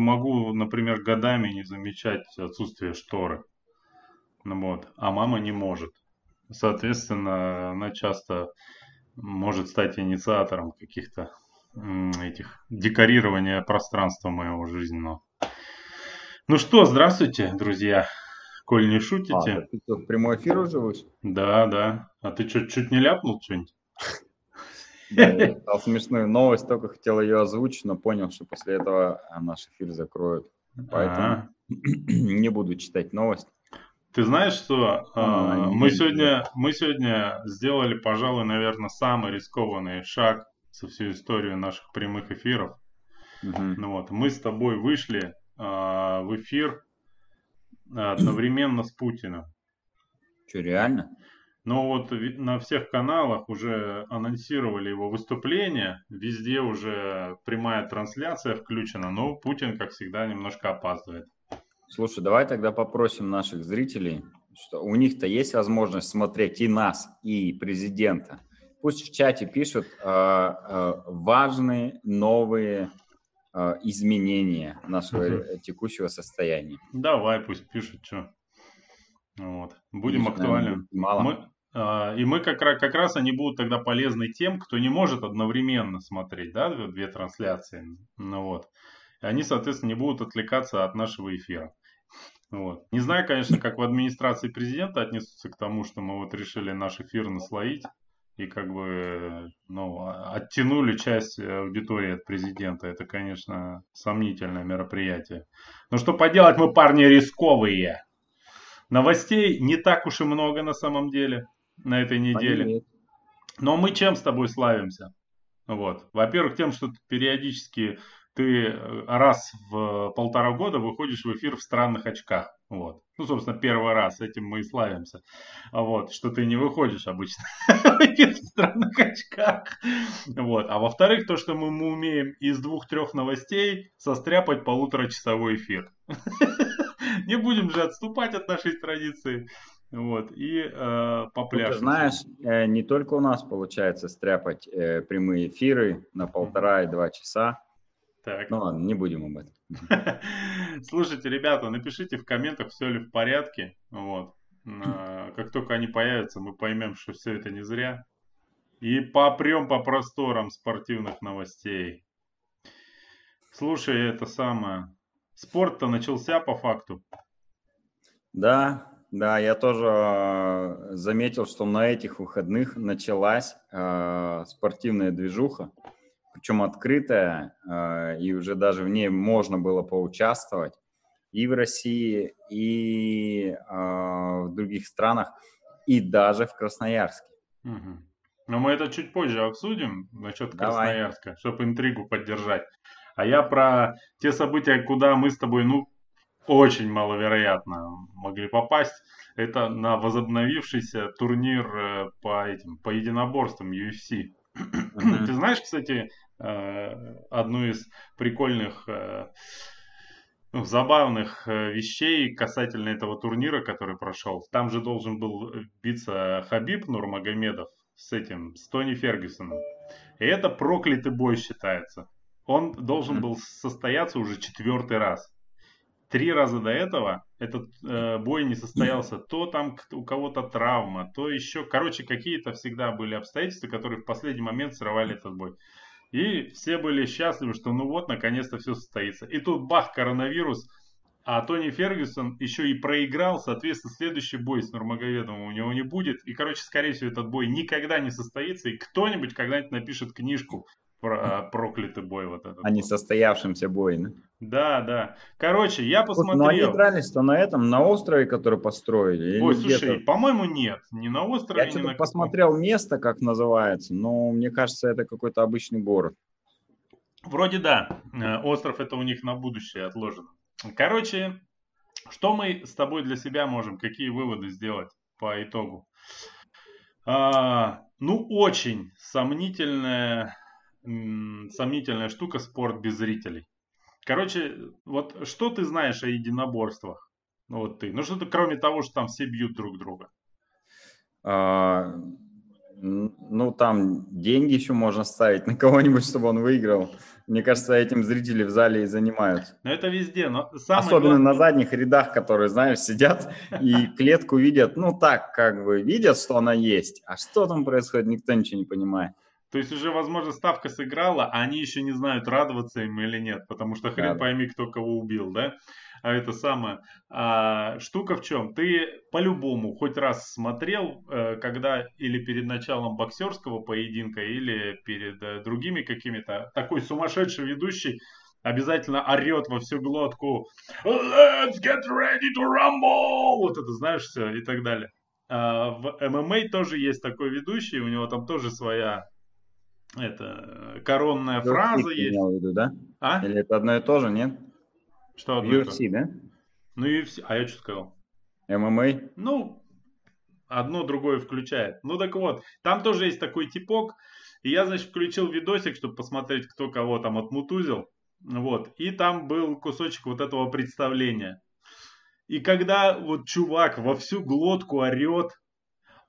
могу, например, годами не замечать отсутствие шторы. Ну вот. А мама не может. Соответственно, она часто может стать инициатором каких-то этих декорирования пространства моего жизненного. Ну что, здравствуйте, друзья. Коль не шутите. А, ты что, в прямой эфир уже вышел? Да, да. А ты что, чуть не ляпнул что-нибудь? Да, я смешную новость, только хотел ее озвучить, но понял, что после этого наш эфир закроют. Поэтому А-а-а. не буду читать новость. Ты знаешь, что а, а, мы, сегодня, мы сегодня сделали, пожалуй, наверное, самый рискованный шаг со всей истории наших прямых эфиров. Угу. Ну вот, мы с тобой вышли а, в эфир одновременно с Путиным. Что, реально? Но вот на всех каналах уже анонсировали его выступление, везде уже прямая трансляция включена, но Путин, как всегда, немножко опаздывает. Слушай, давай тогда попросим наших зрителей, что у них-то есть возможность смотреть и нас, и президента. Пусть в чате пишут э, э, важные новые э, изменения нашего угу. текущего состояния. Давай, пусть пишут, что. Вот. Будем актуальны. Мало. Мы, и мы как, раз, как раз они будут тогда полезны тем, кто не может одновременно смотреть, да, две трансляции. Ну вот. И они, соответственно, не будут отвлекаться от нашего эфира. Вот. Не знаю, конечно, как в администрации президента отнесутся к тому, что мы вот решили наш эфир наслоить и как бы ну, оттянули часть аудитории от президента. Это, конечно, сомнительное мероприятие. Но что поделать, мы парни рисковые. Новостей не так уж и много на самом деле на этой неделе. Но мы чем с тобой славимся? Вот. Во-первых, тем, что периодически ты э, раз в полтора года выходишь в эфир в странных очках. Вот. Ну, собственно, первый раз этим мы и славимся. Вот, что ты не выходишь обычно в эфир в странных очках. Вот. А во-вторых, то, что мы, мы умеем из двух-трех новостей состряпать полуторачасовой эфир. Не будем же отступать от нашей традиции. Вот, и э, по пляжу. Ты знаешь, э, не только у нас получается стряпать э, прямые эфиры на полтора и два часа. Так. Ну ладно, не будем об этом. Слушайте, ребята, напишите в комментах, все ли в порядке. Вот. Как только они появятся, мы поймем, что все это не зря. И попрем по просторам спортивных новостей. Слушай, это самое. Спорт-то начался по факту. Да, да, я тоже э, заметил, что на этих выходных началась э, спортивная движуха причем открытая, а, и уже даже в ней можно было поучаствовать и в России, и а, в других странах, и даже в Красноярске. Угу. Но мы это чуть позже обсудим насчет Красноярска, чтобы интригу поддержать. А я про те события, куда мы с тобой, ну, очень маловероятно могли попасть. Это на возобновившийся турнир э, по этим по единоборствам UFC. Uh-huh. Ты знаешь, кстати, э, одну из прикольных, э, ну, забавных вещей касательно этого турнира, который прошел. Там же должен был биться Хабиб Нурмагомедов с этим, с Тони Фергюсоном. И это проклятый бой считается. Он должен был состояться уже четвертый раз три раза до этого этот э, бой не состоялся. То там у кого-то травма, то еще. Короче, какие-то всегда были обстоятельства, которые в последний момент срывали этот бой. И все были счастливы, что ну вот, наконец-то все состоится. И тут бах, коронавирус. А Тони Фергюсон еще и проиграл, соответственно, следующий бой с Нурмагомедовым у него не будет. И, короче, скорее всего, этот бой никогда не состоится. И кто-нибудь когда-нибудь напишет книжку про проклятый бой вот этот. О несостоявшемся бое, да? Да, Короче, я посмотрел. Ну, а нейтральность-то на этом, на острове, который построили? Ой, слушай, по-моему, нет. Не на острове, Я что-то на... посмотрел место, как называется, но мне кажется, это какой-то обычный город. Вроде да. Э, остров это у них на будущее отложено. Короче, что мы с тобой для себя можем, какие выводы сделать по итогу? А, ну, очень сомнительная сомнительная штука спорт без зрителей. Короче, вот что ты знаешь о единоборствах? Ну вот ты. Ну что-то кроме того, что там все бьют друг друга. А, Ну, там деньги еще можно ставить на кого-нибудь, чтобы он выиграл. Мне кажется, этим зрители в зале и занимаются. Но это везде. Но Особенно главное... на задних рядах, которые, знаешь, сидят и клетку видят. Ну, так, как бы, видят, что она есть. А что там происходит, никто ничего не понимает. То есть уже, возможно, ставка сыграла, а они еще не знают, радоваться им или нет, потому что хрен да, пойми, кто кого убил, да? А это самое. А, штука в чем? Ты по-любому хоть раз смотрел, э, когда или перед началом боксерского поединка, или перед э, другими какими-то, такой сумасшедший ведущий обязательно орет во всю глотку «Let's get ready to rumble!» Вот это знаешь все и так далее. А в ММА тоже есть такой ведущий, у него там тоже своя это коронная UFC фраза есть. Виду, да? А? Или это одно и то же, нет? Что одно UFC, да? Ну UFC, а я что сказал? ММА? Ну, одно другое включает. Ну так вот, там тоже есть такой типок. И я, значит, включил видосик, чтобы посмотреть, кто кого там отмутузил. Вот. И там был кусочек вот этого представления. И когда вот чувак во всю глотку орет,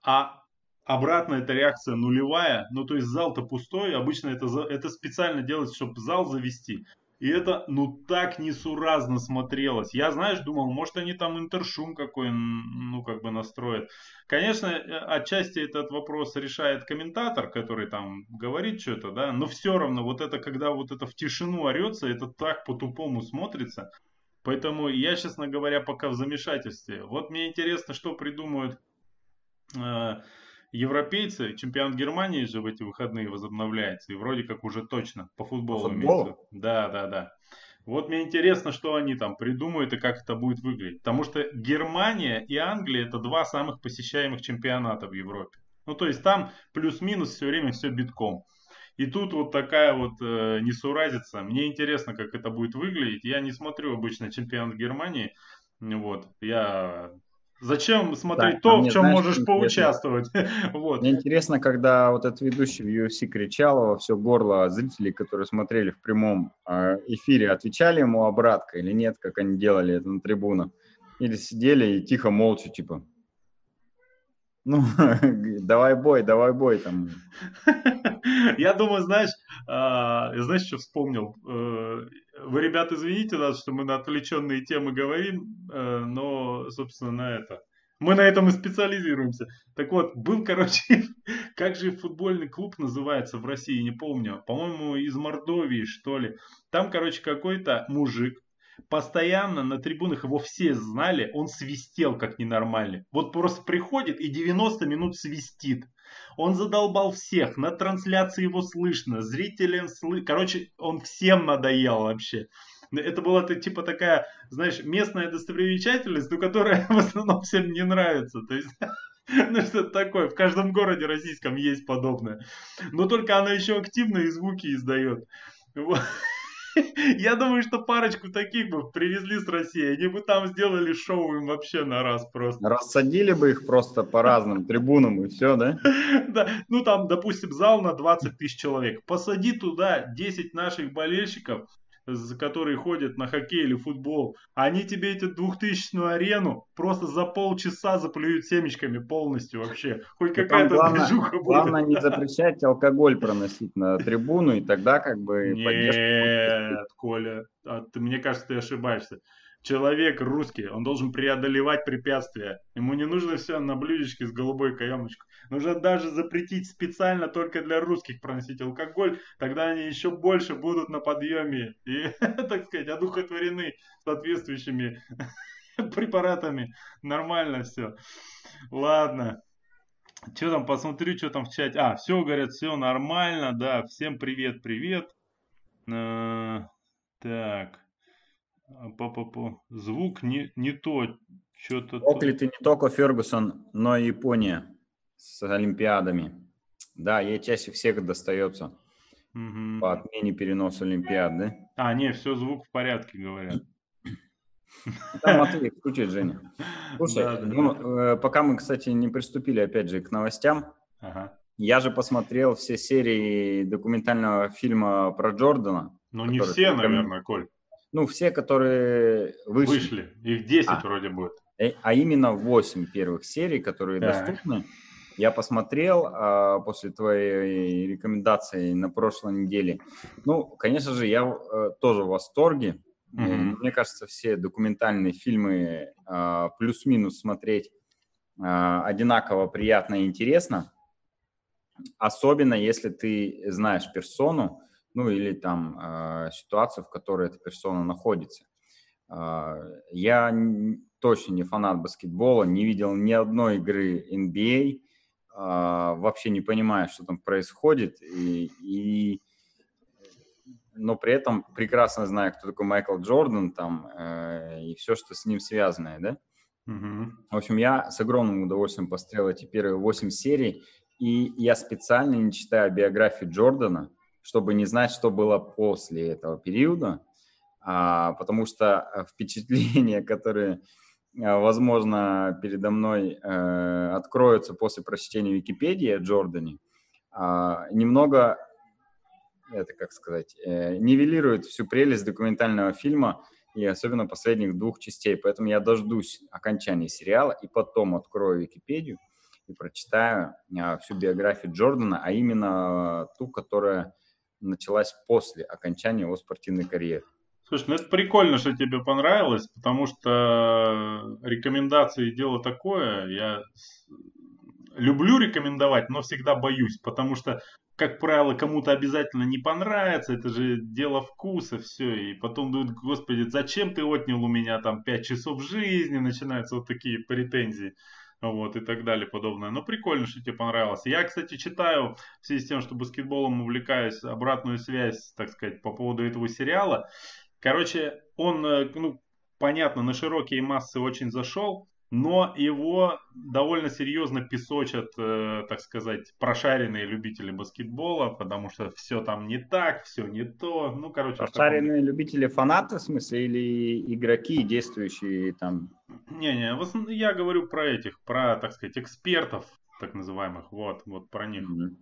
а обратно эта реакция нулевая, ну то есть зал-то пустой, обычно это, это специально делается, чтобы зал завести. И это, ну, так несуразно смотрелось. Я, знаешь, думал, может, они там интершум какой, ну, как бы настроят. Конечно, э, отчасти этот вопрос решает комментатор, который там говорит что-то, да, но все равно вот это, когда вот это в тишину орется, это так по-тупому смотрится. Поэтому я, честно говоря, пока в замешательстве. Вот мне интересно, что придумают э, европейцы, чемпионат Германии же в эти выходные возобновляется, и вроде как уже точно по футболу. По футболу? Да, да, да. Вот мне интересно, что они там придумают и как это будет выглядеть. Потому что Германия и Англия это два самых посещаемых чемпионата в Европе. Ну, то есть там плюс-минус все время все битком. И тут вот такая вот э, несуразица. Мне интересно, как это будет выглядеть. Я не смотрю обычно чемпионат Германии. Вот. Я Зачем смотреть да, то, а в чем знаешь, можешь поучаствовать? вот. Мне интересно, когда вот этот ведущий в UFC кричал во все горло, зрители, которые смотрели в прямом а, эфире, отвечали ему обратно или нет, как они делали это на трибунах? Или сидели и тихо, молча, типа, ну, давай бой, давай бой там. Я думаю, знаешь, а, знаешь, что вспомнил? Э, вы, ребят, извините нас, что мы на отвлеченные темы говорим, э, но, собственно, на это. Мы на этом и специализируемся. Так вот, был, короче, как же футбольный клуб называется в России, не помню. По-моему, из Мордовии, что ли. Там, короче, какой-то мужик, постоянно на трибунах его все знали, он свистел как ненормальный. Вот просто приходит и 90 минут свистит. Он задолбал всех, на трансляции его слышно, зрителям слышно. Короче, он всем надоел вообще. Это была типа такая, знаешь, местная достопримечательность, но которая в основном всем не нравится. То есть ну что такое, в каждом городе российском есть подобное. Но только она еще активно и звуки издает. Вот. Я думаю, что парочку таких бы привезли с России, они бы там сделали шоу им вообще на раз просто. Рассадили бы их просто по разным трибунам и все, да? Да, ну там, допустим, зал на 20 тысяч человек. Посади туда 10 наших болельщиков, которые ходят на хоккей или футбол, они тебе эту двухтысячную арену просто за полчаса заплюют семечками полностью вообще. Хоть какая-то главное, движуха будет. Главное не запрещать алкоголь проносить на трибуну, и тогда как бы... Нет, Коля, а ты, мне кажется, ты ошибаешься человек русский, он должен преодолевать препятствия. Ему не нужно все на блюдечке с голубой каемочкой. Нужно даже запретить специально только для русских проносить алкоголь, тогда они еще больше будут на подъеме и, так сказать, одухотворены соответствующими препаратами. Нормально все. Ладно. Что там, посмотрю, что там в чате. А, все, говорят, все нормально, да. Всем привет, привет. Э, так. По-по-по. Звук не, не то. Что-то... Проклятый не только Фергусон, но и Япония с Олимпиадами. Да, ей чаще всех достается угу. по отмене переноса Олимпиад, да? А, не, все, звук в порядке, говорят. Там Матвей включит, Женя. Слушай, да, да, ну, да. Э, пока мы, кстати, не приступили, опять же, к новостям, ага. я же посмотрел все серии документального фильма про Джордана. Ну, не все, наверное, Коль. Ну, все, которые вышли. Вышли. Их 10 а, вроде будет. Э, а именно 8 первых серий, которые да. доступны. Я посмотрел а, после твоей рекомендации на прошлой неделе. Ну, конечно же, я а, тоже в восторге. Mm-hmm. Мне кажется, все документальные фильмы а, плюс-минус смотреть а, одинаково приятно и интересно. Особенно если ты знаешь персону, ну или там а, ситуацию, в которой эта персона находится. А, я точно не фанат баскетбола, не видел ни одной игры NBA, а, вообще не понимаю, что там происходит, и, и но при этом прекрасно знаю, кто такой Майкл Джордан там э, и все, что с ним связанное, да. Mm-hmm. В общем, я с огромным удовольствием посмотрел эти первые восемь серий, и я специально не читаю биографию Джордана, чтобы не знать, что было после этого периода, а, потому что э, впечатления, которые, э, возможно, передо мной э, откроются после прочтения Википедии о Джордане, э, немного, это как сказать, нивелирует всю прелесть документального фильма и особенно последних двух частей. Поэтому я дождусь окончания сериала и потом открою Википедию и прочитаю э, всю биографию Джордана, а именно ту, которая началась после окончания его спортивной карьеры. Слушай, ну это прикольно, что тебе понравилось, потому что рекомендации дело такое. Я люблю рекомендовать, но всегда боюсь, потому что, как правило, кому-то обязательно не понравится, это же дело вкуса, все, и потом думают, господи, зачем ты отнял у меня там 5 часов жизни, начинаются вот такие претензии вот, и так далее, подобное. Но прикольно, что тебе понравилось. Я, кстати, читаю в связи с тем, что баскетболом увлекаюсь, обратную связь, так сказать, по поводу этого сериала. Короче, он, э, ну, понятно, на широкие массы очень зашел, но его довольно серьезно песочат, э, так сказать, прошаренные любители баскетбола, потому что все там не так, все не то. Ну, короче. Прошаренные таком... любители фанаты, в смысле, или игроки, действующие там? Не-не, я говорю про этих, про, так сказать, экспертов, так называемых, вот, вот про них. Mm-hmm.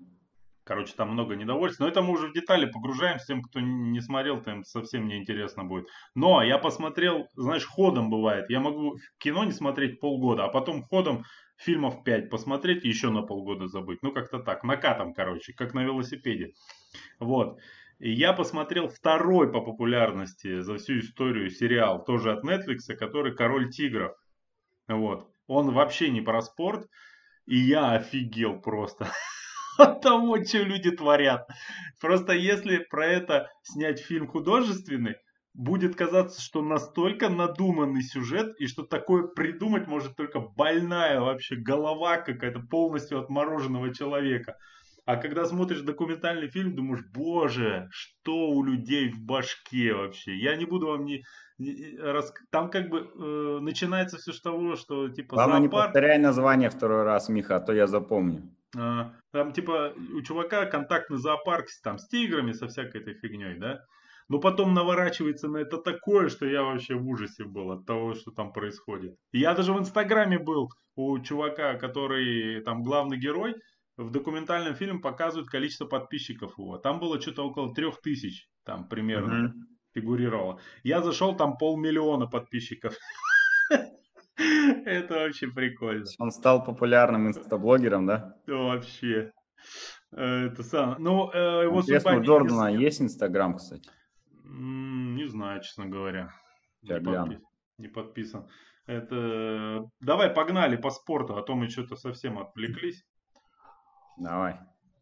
Короче, там много недовольств. Но это мы уже в детали погружаемся. Тем, кто не смотрел, там совсем неинтересно будет. Но я посмотрел, знаешь, ходом бывает. Я могу кино не смотреть полгода, а потом ходом фильмов 5 посмотреть и еще на полгода забыть. Ну, как-то так, накатом, короче, как на велосипеде. Вот. И я посмотрел второй по популярности за всю историю сериал, тоже от Netflix, который «Король тигров». Вот. Он вообще не про спорт, и я офигел просто. от того, что люди творят. Просто если про это снять фильм художественный, будет казаться, что настолько надуманный сюжет, и что такое придумать может только больная вообще голова какая-то полностью отмороженного человека. А когда смотришь документальный фильм, думаешь, боже, что у людей в башке вообще? Я не буду вам не... не рас... Там как бы э, начинается все с того, что типа Главное, зоопарк... не повторяй название второй раз, Миха, а то я запомню. А, там типа у чувака контактный зоопарк там с тиграми, со всякой этой фигней, да? Но потом наворачивается на это такое, что я вообще в ужасе был от того, что там происходит. я даже в Инстаграме был у чувака, который там главный герой, в документальном фильме показывают количество подписчиков его. Там было что-то около трех тысяч, там примерно mm-hmm. фигурировало. Я зашел, там полмиллиона подписчиков. Это вообще прикольно. Он стал популярным инстаблогером, да? Вообще. Э, это сам. Ну, э, его Интересно, у Джордана есть Инстаграм, кстати? Не знаю, честно говоря. Не, подпис... не подписан. Это... Давай погнали по спорту, а то мы что-то совсем отвлеклись. Давай.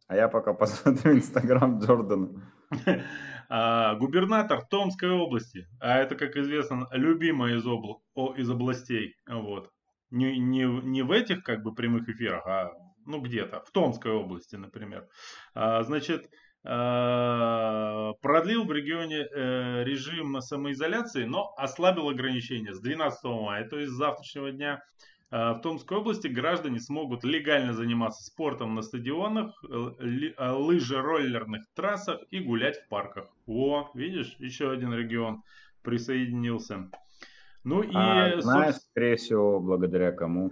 А я пока посмотрю Инстаграм Джордана. А, губернатор Томской области, а это, как известно, любимая из, обл... из областей, вот. Не, не, не в этих как бы прямых эфирах, а ну где-то, в Томской области, например. А, значит, а, продлил в регионе э, режим самоизоляции, но ослабил ограничения с 12 мая, то есть с завтрашнего дня в Томской области граждане смогут легально заниматься спортом на стадионах, а, лыжероллерных трассах и гулять в парках. О, видишь, еще один регион присоединился. Ну и... А, знаешь, скорее всего, благодаря кому?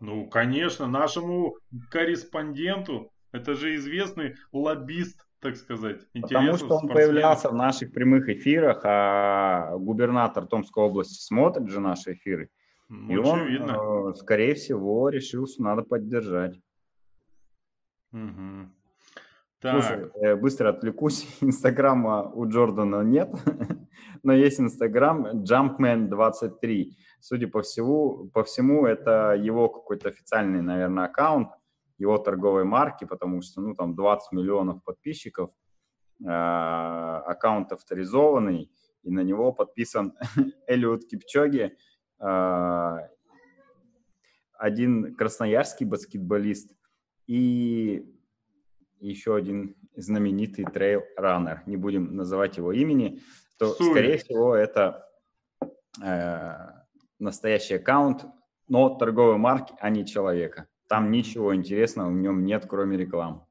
Ну, конечно, нашему корреспонденту. Это же известный лоббист, так сказать. Потому что он появлялся в наших прямых эфирах, а губернатор Томской области смотрит же наши эфиры. И он, э, скорее всего, решил, что надо поддержать. Угу. Слушай, э, быстро отвлекусь. Инстаграма у Джордана нет, но есть Инстаграм Jumpman23. Судя по всему, по всему, это его какой-то официальный, наверное, аккаунт, его торговой марки, потому что, ну, там 20 миллионов подписчиков, э, аккаунт авторизованный, и на него подписан Элиот Кипчоги, один красноярский баскетболист и еще один знаменитый трейл-раннер, не будем называть его имени, то, Суй. скорее всего, это э, настоящий аккаунт, но торговой марки, а не человека. Там ничего интересного в нем нет, кроме рекламы.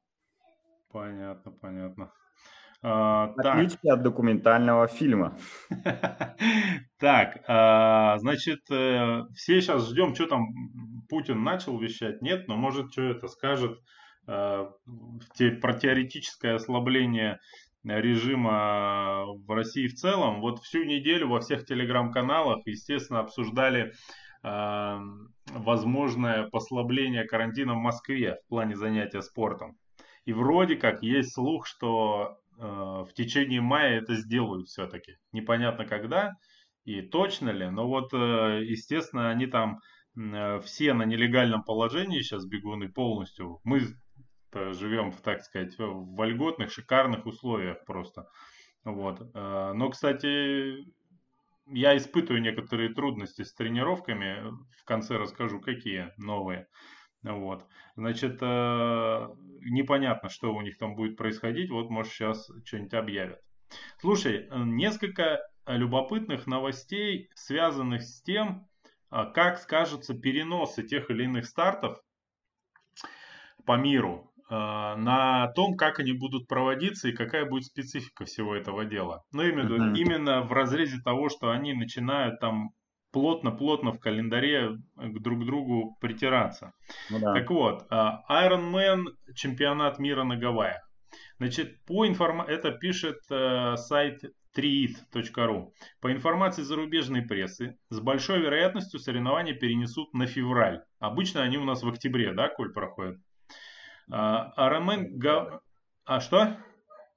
Понятно, понятно. А, Отличие от документального фильма. Так, а, значит, э, все сейчас ждем, что там Путин начал вещать. Нет, но может, что это скажет Э, про теоретическое ослабление режима в России в целом. Вот всю неделю во всех телеграм-каналах, естественно, обсуждали э, возможное послабление карантина в Москве в плане занятия спортом. И вроде как есть слух, что в течение мая это сделают все-таки. Непонятно когда и точно ли, но вот, естественно, они там все на нелегальном положении сейчас бегуны полностью. Мы живем, так сказать, в вольготных, шикарных условиях просто. Вот. Э, но, кстати, я испытываю некоторые трудности с тренировками. В конце расскажу, какие новые. Вот. Значит, э, непонятно, что у них там будет происходить. Вот, может, сейчас что-нибудь объявят. Слушай, несколько любопытных новостей, связанных с тем, а, как скажутся переносы тех или иных стартов по миру. А, на том, как они будут проводиться и какая будет специфика всего этого дела. Ну, именно, uh-huh. именно в разрезе того, что они начинают там плотно-плотно в календаре к друг другу притираться. Ну, да. Так вот, а, Iron Man чемпионат мира на Гавайях. Значит, по информации, это пишет э, сайт treat.ru. По информации зарубежной прессы, с большой вероятностью соревнования перенесут на февраль. Обычно они у нас в октябре, да, Коль, проходят? А, Ironman... Га... А что?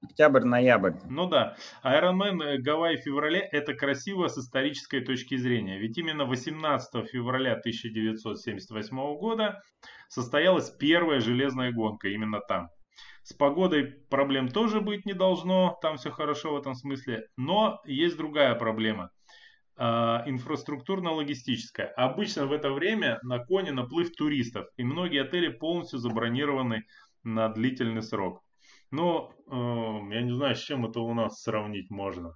Октябрь-ноябрь. Ну да. Ironman э, Гавайи в феврале – это красиво с исторической точки зрения. Ведь именно 18 февраля 1978 года состоялась первая железная гонка именно там. С погодой проблем тоже быть не должно, там все хорошо в этом смысле. Но есть другая проблема – а, инфраструктурно-логистическая. Обычно в это время на коне наплыв туристов, и многие отели полностью забронированы на длительный срок. Но э, я не знаю, с чем это у нас сравнить можно.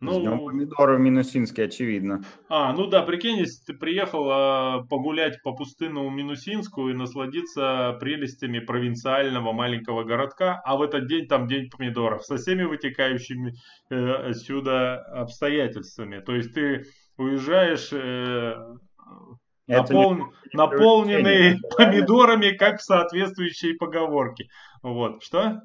Ну, Ждем помидоры в Минусинске, очевидно. А, ну да, прикинь, если ты приехал а, погулять по пустынному Минусинску и насладиться прелестями провинциального маленького городка, а в этот день там день помидоров со всеми вытекающими э, отсюда обстоятельствами. То есть ты уезжаешь э, напол... наполненный помидорами, как в соответствующей поговорке. Вот, что?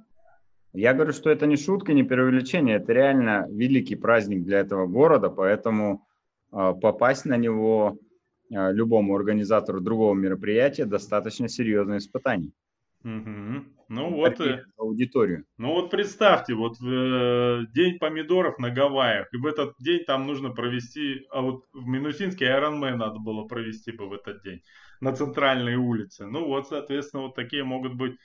Я говорю, что это не шутка, не преувеличение, это реально великий праздник для этого города, поэтому э, попасть на него э, любому организатору другого мероприятия достаточно серьезное испытание. Угу. Ну вот, аудиторию. Ну вот представьте, вот э, день помидоров на Гавайях, и в этот день там нужно провести, а вот в Минусинске Ironman надо было провести бы в этот день на центральной улице. Ну вот, соответственно, вот такие могут быть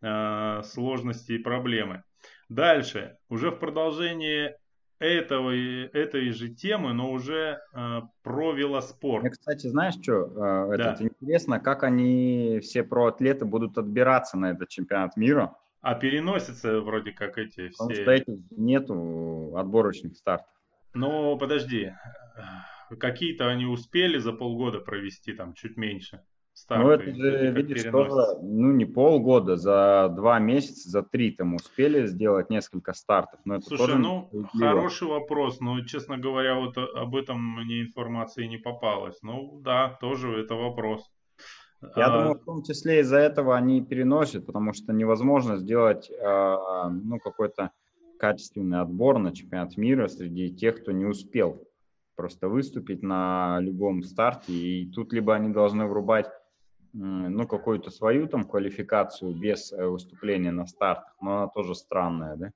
Э, сложности и проблемы. Дальше, уже в продолжении этого, этой же темы, но уже э, про велоспорт. Мне, кстати, знаешь что, э, да. это интересно, как они, все проатлеты будут отбираться на этот чемпионат мира. А переносятся вроде как эти Потому все... Потому что этих нету отборочных стартов. Ну, подожди, какие-то они успели за полгода провести, там, чуть меньше старты. Ну, это же, видишь, тоже, ну, не полгода, за два месяца, за три там успели сделать несколько стартов. Но это Слушай, тоже ну, хороший вопрос, но, честно говоря, вот об этом мне информации не попалось. Ну, да, тоже это вопрос. Я а... думаю, в том числе из-за этого они переносят, потому что невозможно сделать, э, ну, какой-то качественный отбор на чемпионат мира среди тех, кто не успел просто выступить на любом старте. И тут либо они должны врубать ну, какую-то свою там квалификацию без э, выступления на стартах, но она тоже странная, да?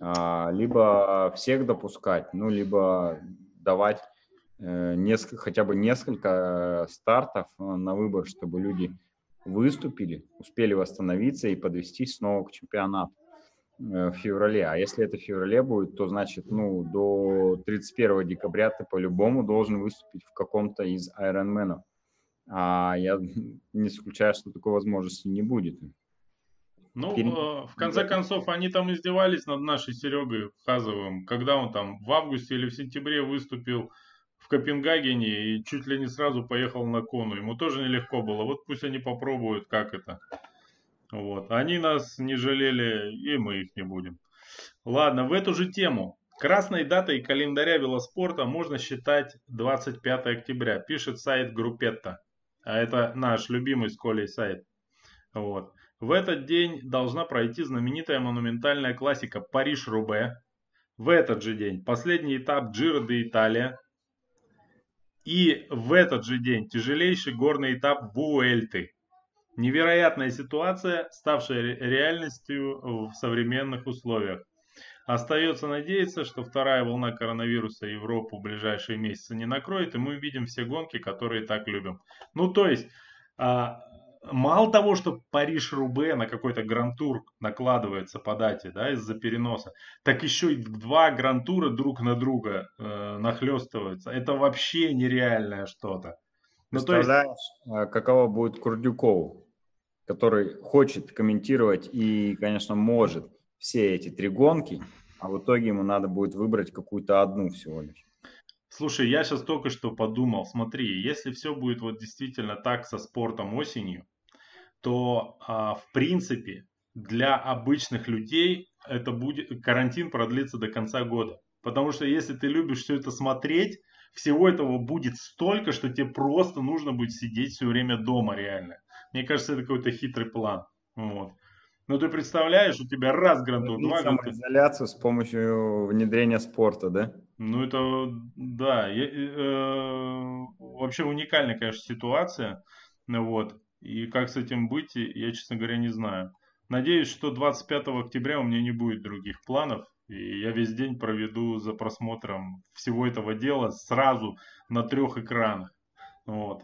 А, либо всех допускать, ну, либо давать э, несколько, хотя бы несколько стартов э, на выбор, чтобы люди выступили, успели восстановиться и подвестись снова к чемпионату в феврале. А если это в феврале будет, то значит, ну, до 31 декабря ты по-любому должен выступить в каком-то из айронменов. А я не исключаю, что такой возможности не будет. Ну, Перед... Э, в конце концов, они там издевались над нашей Серегой Хазовым, когда он там в августе или в сентябре выступил в Копенгагене и чуть ли не сразу поехал на кону. Ему тоже нелегко было. Вот пусть они попробуют, как это. Вот. Они нас не жалели, и мы их не будем. Ладно, в эту же тему. Красной датой календаря велоспорта можно считать 25 октября, пишет сайт Группетта. А это наш любимый с Колей сайт. Вот. В этот день должна пройти знаменитая монументальная классика Париж-Рубе. В этот же день последний этап Джиро де Италия. И в этот же день тяжелейший горный этап Вуэльты. Невероятная ситуация, ставшая реальностью в современных условиях. Остается надеяться, что вторая волна коронавируса Европу в ближайшие месяцы не накроет, и мы увидим все гонки, которые так любим. Ну, то есть, а, мало того, что Париж-Рубе на какой-то гран-тур накладывается по дате, да, из-за переноса, так еще и два гран-тура друг на друга э, нахлестываются. Это вообще нереальное что-то. Ну, Представляешь, есть... А, каково будет Курдюкову, который хочет комментировать и, конечно, может все эти три гонки, а в итоге ему надо будет выбрать какую-то одну всего лишь. Слушай, я сейчас только что подумал, смотри, если все будет вот действительно так со спортом осенью, то а, в принципе для обычных людей это будет карантин продлится до конца года. Потому что если ты любишь все это смотреть, всего этого будет столько, что тебе просто нужно будет сидеть все время дома реально. Мне кажется, это какой-то хитрый план. Вот. Ну, ты представляешь, у тебя раз грантур, два грантур. изоляцию с помощью внедрения спорта, да? Ну, это, да, я, э, вообще уникальная, конечно, ситуация, вот, и как с этим быть, я, честно говоря, не знаю. Надеюсь, что 25 октября у меня не будет других планов, и я весь день проведу за просмотром всего этого дела сразу на трех экранах, вот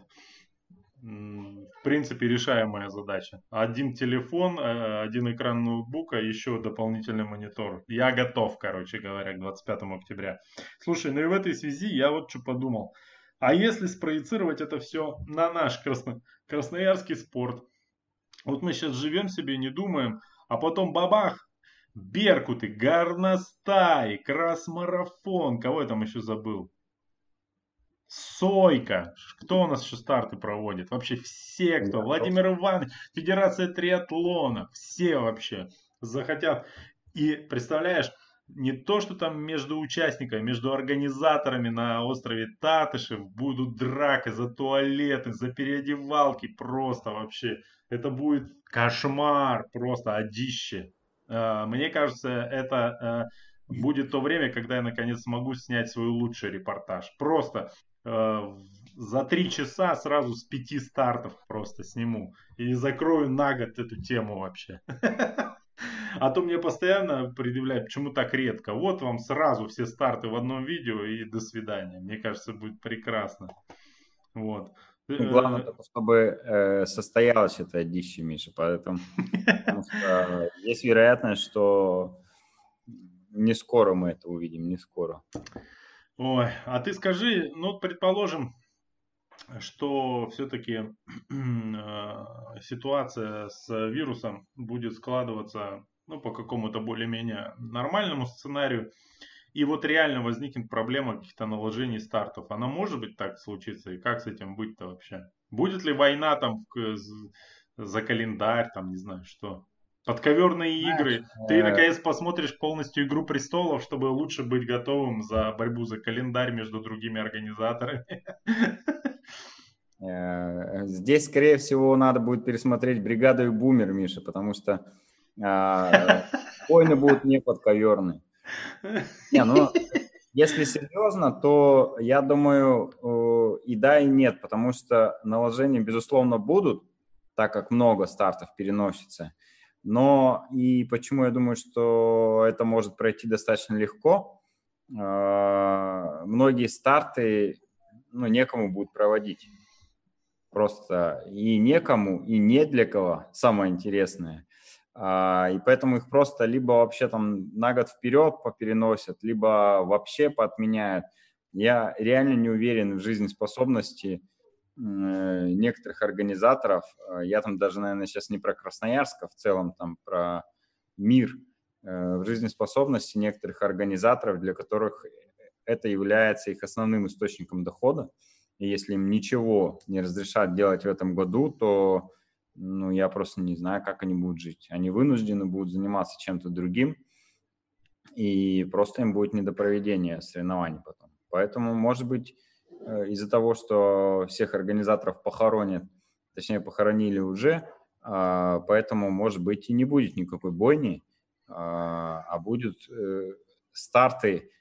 в принципе, решаемая задача. Один телефон, э, один экран ноутбука, еще дополнительный монитор. Я готов, короче говоря, к 25 октября. Слушай, ну и в этой связи я вот что подумал. А если спроецировать это все на наш красно... красноярский спорт? Вот мы сейчас живем себе, не думаем, а потом бабах, Беркуты, Горностай, Красмарафон, кого я там еще забыл? Сойка. Кто у нас еще старты проводит? Вообще все, кто. Владимир Иванович, Федерация триатлона. Все вообще захотят. И представляешь, не то, что там между участниками, между организаторами на острове Татышев будут драки за туалеты, за переодевалки. Просто вообще. Это будет кошмар, просто одище. А, мне кажется, это а, будет то время, когда я наконец смогу снять свой лучший репортаж. Просто Э, за три часа сразу с пяти стартов просто сниму. И закрою на год эту тему вообще. А то мне постоянно предъявляют, почему так редко. Вот вам сразу все старты в одном видео и до свидания. Мне кажется, будет прекрасно. Вот. Ну, главное, э, чтобы э, состоялось это дичь, Миша, поэтому есть вероятность, что не скоро мы это увидим, не скоро. Ой, а ты скажи, ну, предположим, что все-таки э, ситуация с вирусом будет складываться ну, по какому-то более-менее нормальному сценарию, и вот реально возникнет проблема каких-то наложений стартов. Она может быть так случиться, и как с этим быть-то вообще? Будет ли война там за календарь, там, не знаю, что? Подковерные игры. Ты, наконец, посмотришь полностью «Игру престолов», чтобы лучше быть готовым за борьбу за календарь между другими организаторами. Э, здесь, скорее всего, надо будет пересмотреть «Бригаду и Бумер», Миша, потому что э, войны будут не подковерные. Не, ну, если серьезно, то я думаю и да, и нет, потому что наложения, безусловно, будут, так как много стартов переносится. Но и почему я думаю, что это может пройти достаточно легко? Э, многие старты ну, некому будут проводить. Просто и некому, и не для кого, самое интересное. А, и поэтому их просто либо вообще там на год вперед попереносят, либо вообще поотменяют. Я реально не уверен в жизнеспособности э, некоторых организаторов. Э, я там даже, наверное, сейчас не про Красноярск, а в целом там про мир э, в жизнеспособности некоторых организаторов, для которых это является их основным источником дохода. И если им ничего не разрешат делать в этом году, то ну, я просто не знаю, как они будут жить. Они вынуждены будут заниматься чем-то другим, и просто им будет не до проведения соревнований потом. Поэтому, может быть, э, из-за того, что всех организаторов похоронят, точнее, похоронили уже, а, поэтому, может быть, и не будет никакой бойни, а, а будут э, старты,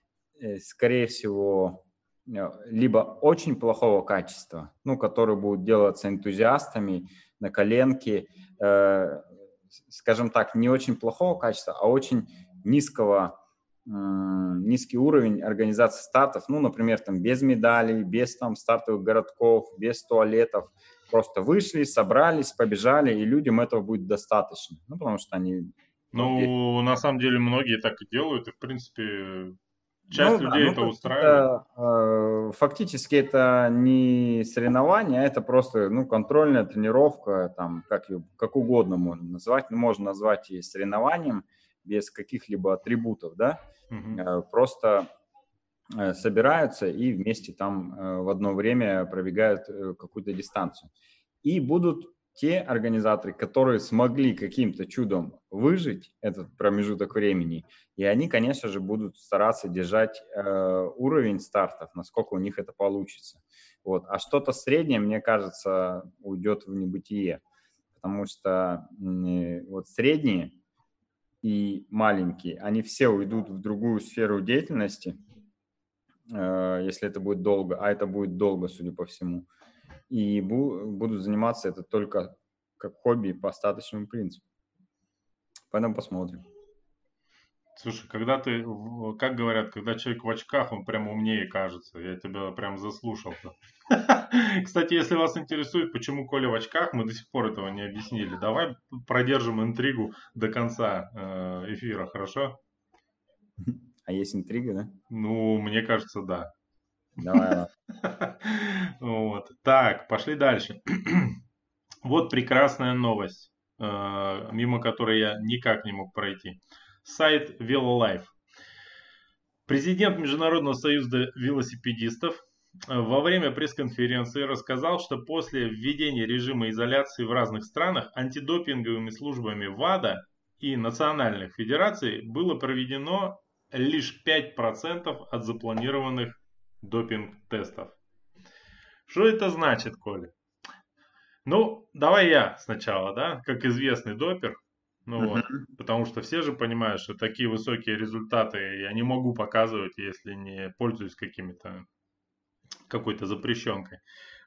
э, скорее всего, либо очень плохого качества, ну, которые будут делаться энтузиастами, на коленке, э, скажем так, не очень плохого качества, а очень низкого, э, низкий уровень организации стартов, ну, например, там без медалей, без там стартовых городков, без туалетов, просто вышли, собрались, побежали, и людям этого будет достаточно, ну, потому что они... Ну, на самом деле, многие так и делают, и, в принципе, Часть ну, людей да, ну, это устраивает. Это, фактически это не соревнование, а это просто ну, контрольная тренировка, там, как, как угодно можно назвать. Ну, можно назвать и соревнованием без каких-либо атрибутов, да. Угу. Просто э, собираются и вместе там э, в одно время пробегают какую-то дистанцию. И будут те организаторы, которые смогли каким-то чудом выжить этот промежуток времени, и они, конечно же, будут стараться держать э, уровень стартов, насколько у них это получится. Вот. А что-то среднее, мне кажется, уйдет в небытие, потому что э, вот средние и маленькие, они все уйдут в другую сферу деятельности, э, если это будет долго, а это будет долго, судя по всему и буду заниматься это только как хобби по остаточному принципу. Поэтому посмотрим. Слушай, когда ты, как говорят, когда человек в очках, он прям умнее кажется. Я тебя прям заслушался. Кстати, если вас интересует, почему Коля в очках, мы до сих пор этого не объяснили. Давай продержим интригу до конца э, эфира, хорошо? А есть интрига, да? Ну, мне кажется, да. Давай. Вот. Так, пошли дальше. Вот прекрасная новость, э, мимо которой я никак не мог пройти. Сайт VeloLife. Президент Международного союза велосипедистов э, во время пресс-конференции рассказал, что после введения режима изоляции в разных странах антидопинговыми службами ВАДА и национальных федераций было проведено лишь 5% от запланированных допинг-тестов. Что это значит, Коля? Ну, давай я сначала, да, как известный допер. Ну uh-huh. вот, потому что все же понимают, что такие высокие результаты я не могу показывать, если не пользуюсь какими-то какой-то запрещенкой.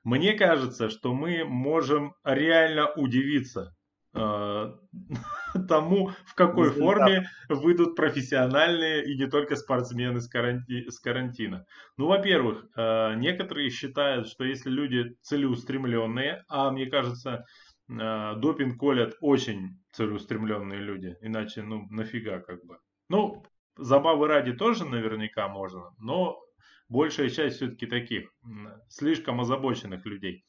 Мне кажется, что мы можем реально удивиться э, тому, в какой форме выйдут профессиональные и не только спортсмены с, каранти с карантина. Ну, во-первых, э, некоторые считают, что если люди целеустремленные, а мне кажется, э, допинг колят очень целеустремленные люди, иначе, ну, нафига как бы. Ну, забавы ради тоже наверняка можно, но большая часть все-таки таких слишком озабоченных людей.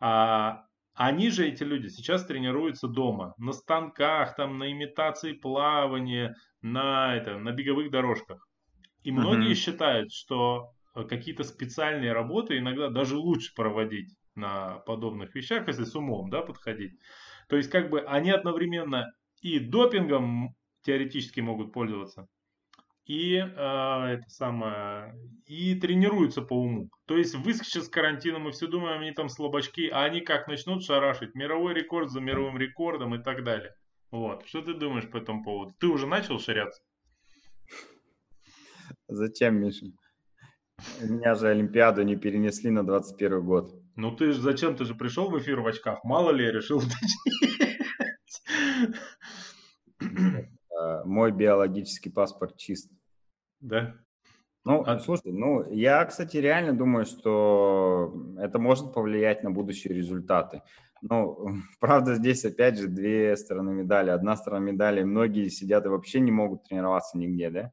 А они же, эти люди, сейчас тренируются дома, на станках, там, на имитации плавания, на, это, на беговых дорожках. И многие uh-huh. считают, что э, какие-то специальные работы иногда даже лучше проводить на подобных вещах, если с умом да, подходить. То есть, как бы они одновременно и допингом теоретически могут пользоваться, и э, это самое, и тренируются по уму. То есть выскочат с карантина, мы все думаем, они там слабачки, а они как начнут шарашить, мировой рекорд за мировым рекордом и так далее. Вот, что ты думаешь по этому поводу? Ты уже начал ширяться? Зачем, Миша? Меня же Олимпиаду не перенесли на 21 год. Ну ты же зачем ты же пришел в эфир в очках? Мало ли я решил уточнить. Э, мой биологический паспорт чист. Да? Ну, а... слушай, ну, я, кстати, реально думаю, что это может повлиять на будущие результаты. Ну, правда, здесь опять же две стороны медали. Одна сторона медали, многие сидят и вообще не могут тренироваться нигде, да?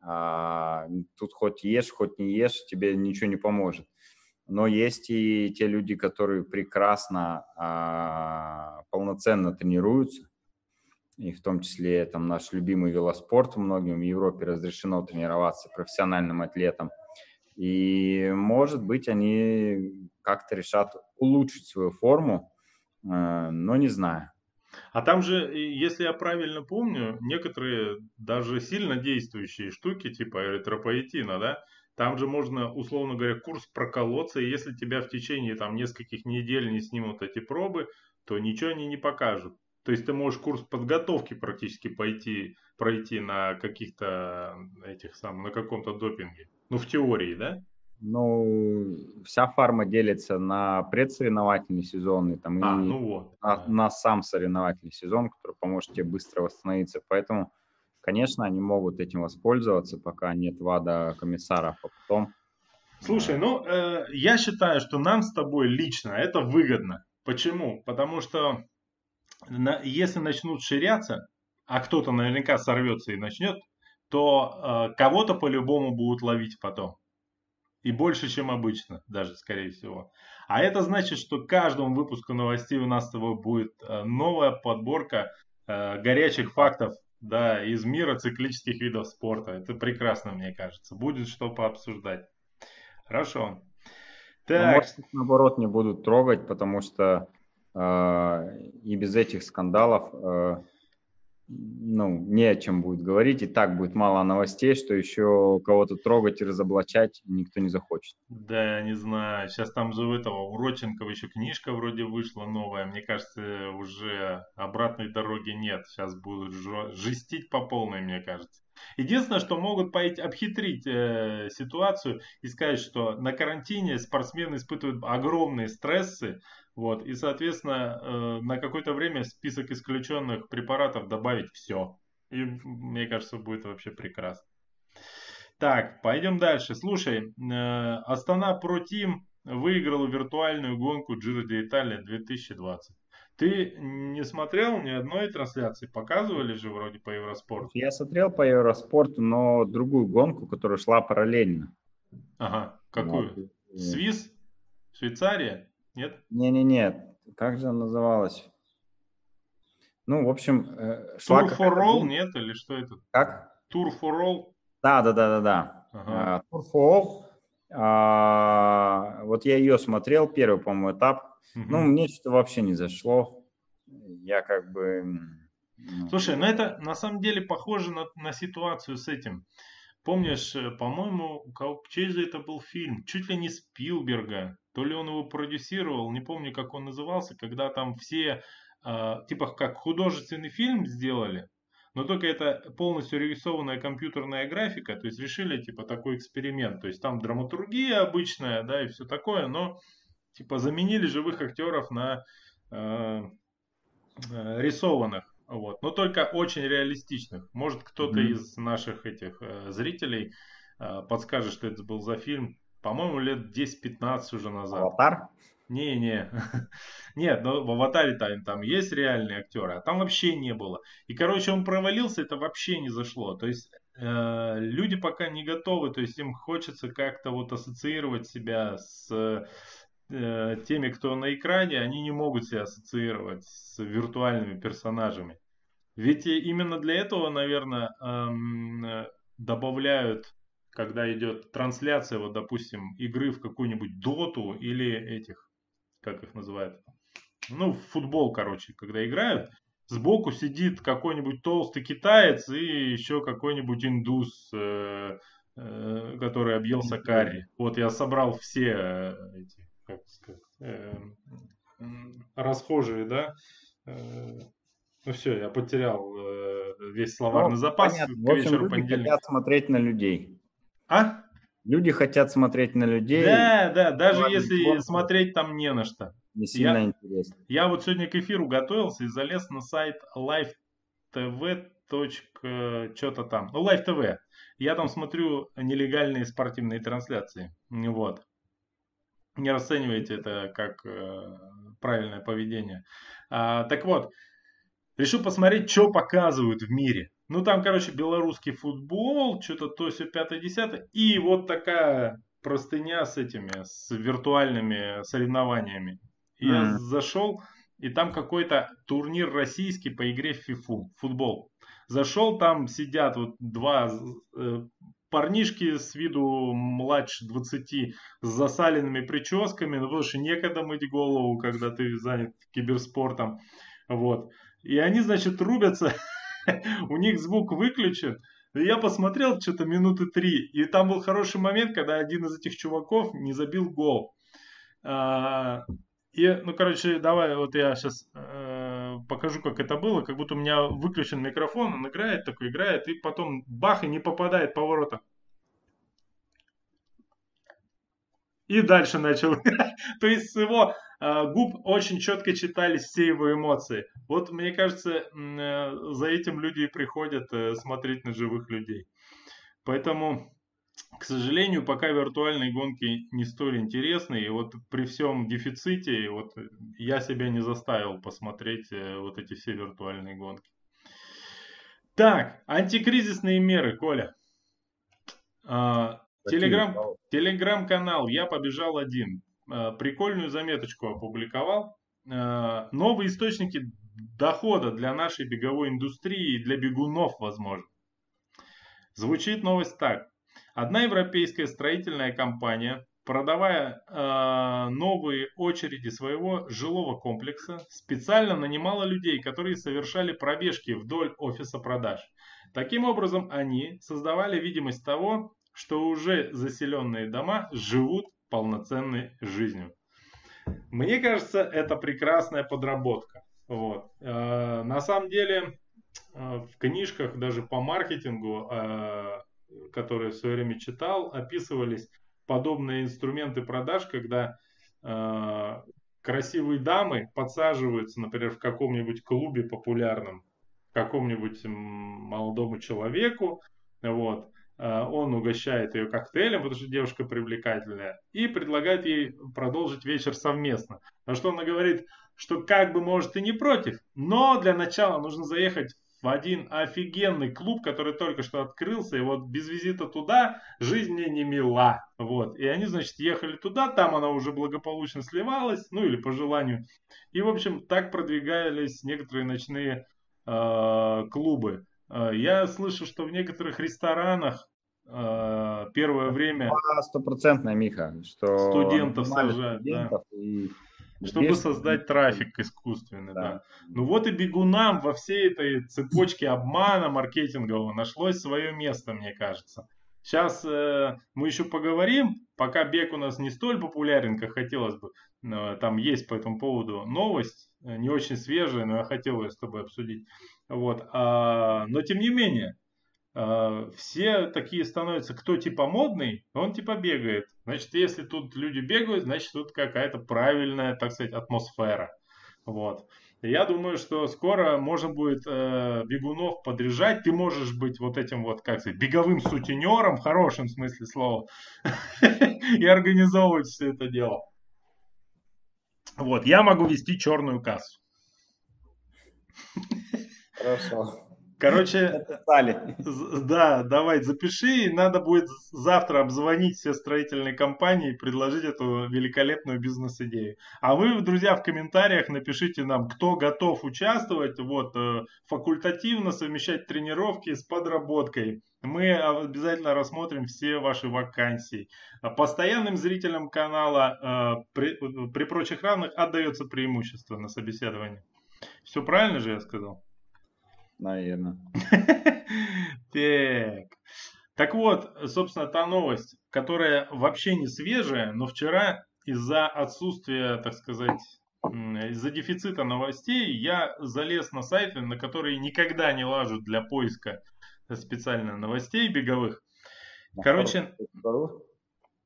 А, тут хоть ешь, хоть не ешь, тебе ничего не поможет. Но есть и те люди, которые прекрасно, а, полноценно тренируются, и в том числе там наш любимый велоспорт, многим в Европе разрешено тренироваться профессиональным атлетам. И, может быть, они как-то решат улучшить свою форму, э, но не знаю. А там же, если я правильно помню, некоторые даже сильно действующие штуки, типа эритропоэтина, да, там же можно, условно говоря, курс проколоться, и если тебя в течение там нескольких недель не снимут эти пробы, то ничего они не покажут. То есть ты можешь курс подготовки практически пойти, пройти на каких-то этих самых, на каком-то допинге. Ну, в теории, да? Ну, вся фарма делится на предсоревновательный сезон и, там, а, и ну вот. на, на сам соревновательный сезон, который поможет тебе быстро восстановиться. Поэтому, конечно, они могут этим воспользоваться, пока нет ВАДА комиссаров, а потом... Слушай, ну, э, я считаю, что нам с тобой лично это выгодно. Почему? Потому что на, если начнут ширяться, а кто-то наверняка сорвется и начнет, то э, кого-то по-любому будут ловить потом. И больше, чем обычно, даже, скорее всего. А это значит, что каждому выпуску новостей у нас с тобой будет э, новая подборка э, горячих фактов да, из мира циклических видов спорта. Это прекрасно, мне кажется. Будет что пообсуждать. Хорошо. Так. Но, может, наоборот, не будут трогать, потому что а, и без этих скандалов а, ну, не о чем будет говорить, и так будет мало новостей, что еще кого-то трогать и разоблачать никто не захочет. Да, я не знаю. Сейчас там же у этого, у Родченкова еще книжка вроде вышла новая. Мне кажется, уже обратной дороги нет. Сейчас будут жестить по полной, мне кажется. Единственное, что могут обхитрить э, ситуацию и сказать, что на карантине спортсмены испытывают огромные стрессы, вот, и, соответственно, э, на какое-то время в список исключенных препаратов добавить все. И, мне кажется, будет вообще прекрасно. Так, пойдем дальше. Слушай, э, Астана Pro Team выиграла виртуальную гонку Giro d'Italia 2020. Ты не смотрел ни одной трансляции? Показывали же вроде по Евроспорту. Я смотрел по Евроспорту, но другую гонку, которая шла параллельно. Ага, какую? Вот. Свис? Швейцария? Нет? Не-не-не, как же она называлась? Ну, в общем... Э, Tour for All, нет? Или что это? Как? Tour for All? Да, да, да, да, да. Ага. Uh, Tour for All. Uh, вот я ее смотрел, первый, по-моему, этап. Угу. Ну, мне что-то вообще не зашло. Я как бы... Ну... Слушай, ну это на самом деле похоже на, на ситуацию с этим. Помнишь, э, по-моему, чей же это был фильм? Чуть ли не Спилберга. То ли он его продюсировал, не помню, как он назывался, когда там все, э, типа как художественный фильм сделали, но только это полностью рисованная компьютерная графика, то есть решили типа такой эксперимент. То есть там драматургия обычная, да, и все такое, но типа заменили живых актеров на э, э, рисованных. Вот. Но только очень реалистичных. Может, кто-то mm-hmm. из наших этих э, зрителей э, подскажет, что это был за фильм. По-моему, лет 10-15 уже назад. Аватар? Не-не. Нет, но в аватаре там, там есть реальные актеры, а там вообще не было. И, короче, он провалился, это вообще не зашло. То есть э, люди пока не готовы, то есть им хочется как-то вот ассоциировать себя с э, теми, кто на экране, они не могут себя ассоциировать с виртуальными персонажами. Ведь именно для этого, наверное, эм, добавляют, когда идет трансляция, вот, допустим, игры в какую-нибудь доту или этих, как их называют, ну, в футбол, короче, когда играют, сбоку сидит какой-нибудь толстый китаец и еще какой-нибудь индус, э, э, который объелся карри. Вот я собрал все э, эти как сказать, э, расхожие, да. Э, ну все, я потерял э, весь словарный ну, запас понятно. к вечеру понедельника. хотят смотреть на людей. А? Люди хотят смотреть на людей. Да, да, даже если спорт, смотреть там не на что. Не сильно я, интересно. Я вот сегодня к эфиру готовился и залез на сайт live.tv. что-то там. Ну, Live TV. Я там смотрю нелегальные спортивные трансляции. Вот. Не расценивайте это как э, правильное поведение. А, так вот, решил посмотреть, что показывают в мире. Ну, там, короче, белорусский футбол, что-то то все пятое, десятое. И вот такая простыня с этими, с виртуальными соревнованиями. И mm. я зашел, и там какой-то турнир российский по игре в фифу, футбол. Зашел, там сидят вот два э, парнишки с виду младше 20 с засаленными прическами, ну, потому что некогда мыть голову, когда ты занят киберспортом. Вот. И они, значит, рубятся, у них звук выключен. Я посмотрел что-то минуты три, и там был хороший момент, когда один из этих чуваков не забил гол. А, и, ну, короче, давай, вот я сейчас э, покажу, как это было. Как будто у меня выключен микрофон, он играет, такой играет, и потом бах, и не попадает по воротам. И дальше начал. То есть с его э, губ очень четко читались все его эмоции. Вот мне кажется, э, за этим люди и приходят э, смотреть на живых людей. Поэтому к сожалению, пока виртуальные гонки не столь интересны, и вот при всем дефиците, вот я себя не заставил посмотреть э, вот эти все виртуальные гонки. Так, антикризисные меры, Коля. А, телеграм, телеграм-канал «Я побежал один». А, прикольную заметочку опубликовал. А, новые источники дохода для нашей беговой индустрии и для бегунов, возможно. Звучит новость так. Одна европейская строительная компания, продавая э, новые очереди своего жилого комплекса, специально нанимала людей, которые совершали пробежки вдоль офиса продаж. Таким образом, они создавали видимость того, что уже заселенные дома живут полноценной жизнью. Мне кажется, это прекрасная подработка. Вот. Э, на самом деле, э, в книжках даже по маркетингу э, которые в свое время читал, описывались подобные инструменты продаж, когда э, красивые дамы подсаживаются, например, в каком-нибудь клубе популярном, какому-нибудь молодому человеку, вот, э, он угощает ее коктейлем, потому что девушка привлекательная, и предлагает ей продолжить вечер совместно. На что она говорит, что как бы может и не против, но для начала нужно заехать в один офигенный клуб, который только что открылся, и вот без визита туда жизнь мне не мила. Вот. И они, значит, ехали туда, там она уже благополучно сливалась, ну или по желанию. И, в общем, так продвигались некоторые ночные э, клубы. Э, я слышу, что в некоторых ресторанах э, первое время... Стопроцентная, Миха, что студентов сажают. Да. И чтобы Без... создать трафик искусственный, да. да. Ну вот и бегунам во всей этой цепочке обмана маркетингового нашлось свое место, мне кажется. Сейчас э, мы еще поговорим, пока бег у нас не столь популярен, как хотелось бы. Э, там есть по этому поводу новость, э, не очень свежая, но я хотел ее с тобой обсудить. Вот. А, но тем не менее, все такие становятся, кто типа модный, он типа бегает. Значит, если тут люди бегают, значит, тут какая-то правильная, так сказать, атмосфера. Вот. Я думаю, что скоро можно будет э, бегунов подряжать. Ты можешь быть вот этим вот, как сказать, беговым сутенером, в хорошем смысле слова, и организовывать все это дело. Вот, я могу вести черную кассу. Хорошо. Короче, да, давай запиши. Надо будет завтра обзвонить все строительные компании и предложить эту великолепную бизнес-идею. А вы, друзья, в комментариях напишите нам, кто готов участвовать, вот, э, факультативно совмещать тренировки с подработкой. Мы обязательно рассмотрим все ваши вакансии. Постоянным зрителям канала э, при, при прочих равных отдается преимущество на собеседовании. Все правильно же я сказал? Наверное. Так. Так вот, собственно, та новость, которая вообще не свежая, но вчера из-за отсутствия, так сказать, из-за дефицита новостей я залез на сайты, на которые никогда не лажу для поиска специально новостей беговых. Короче,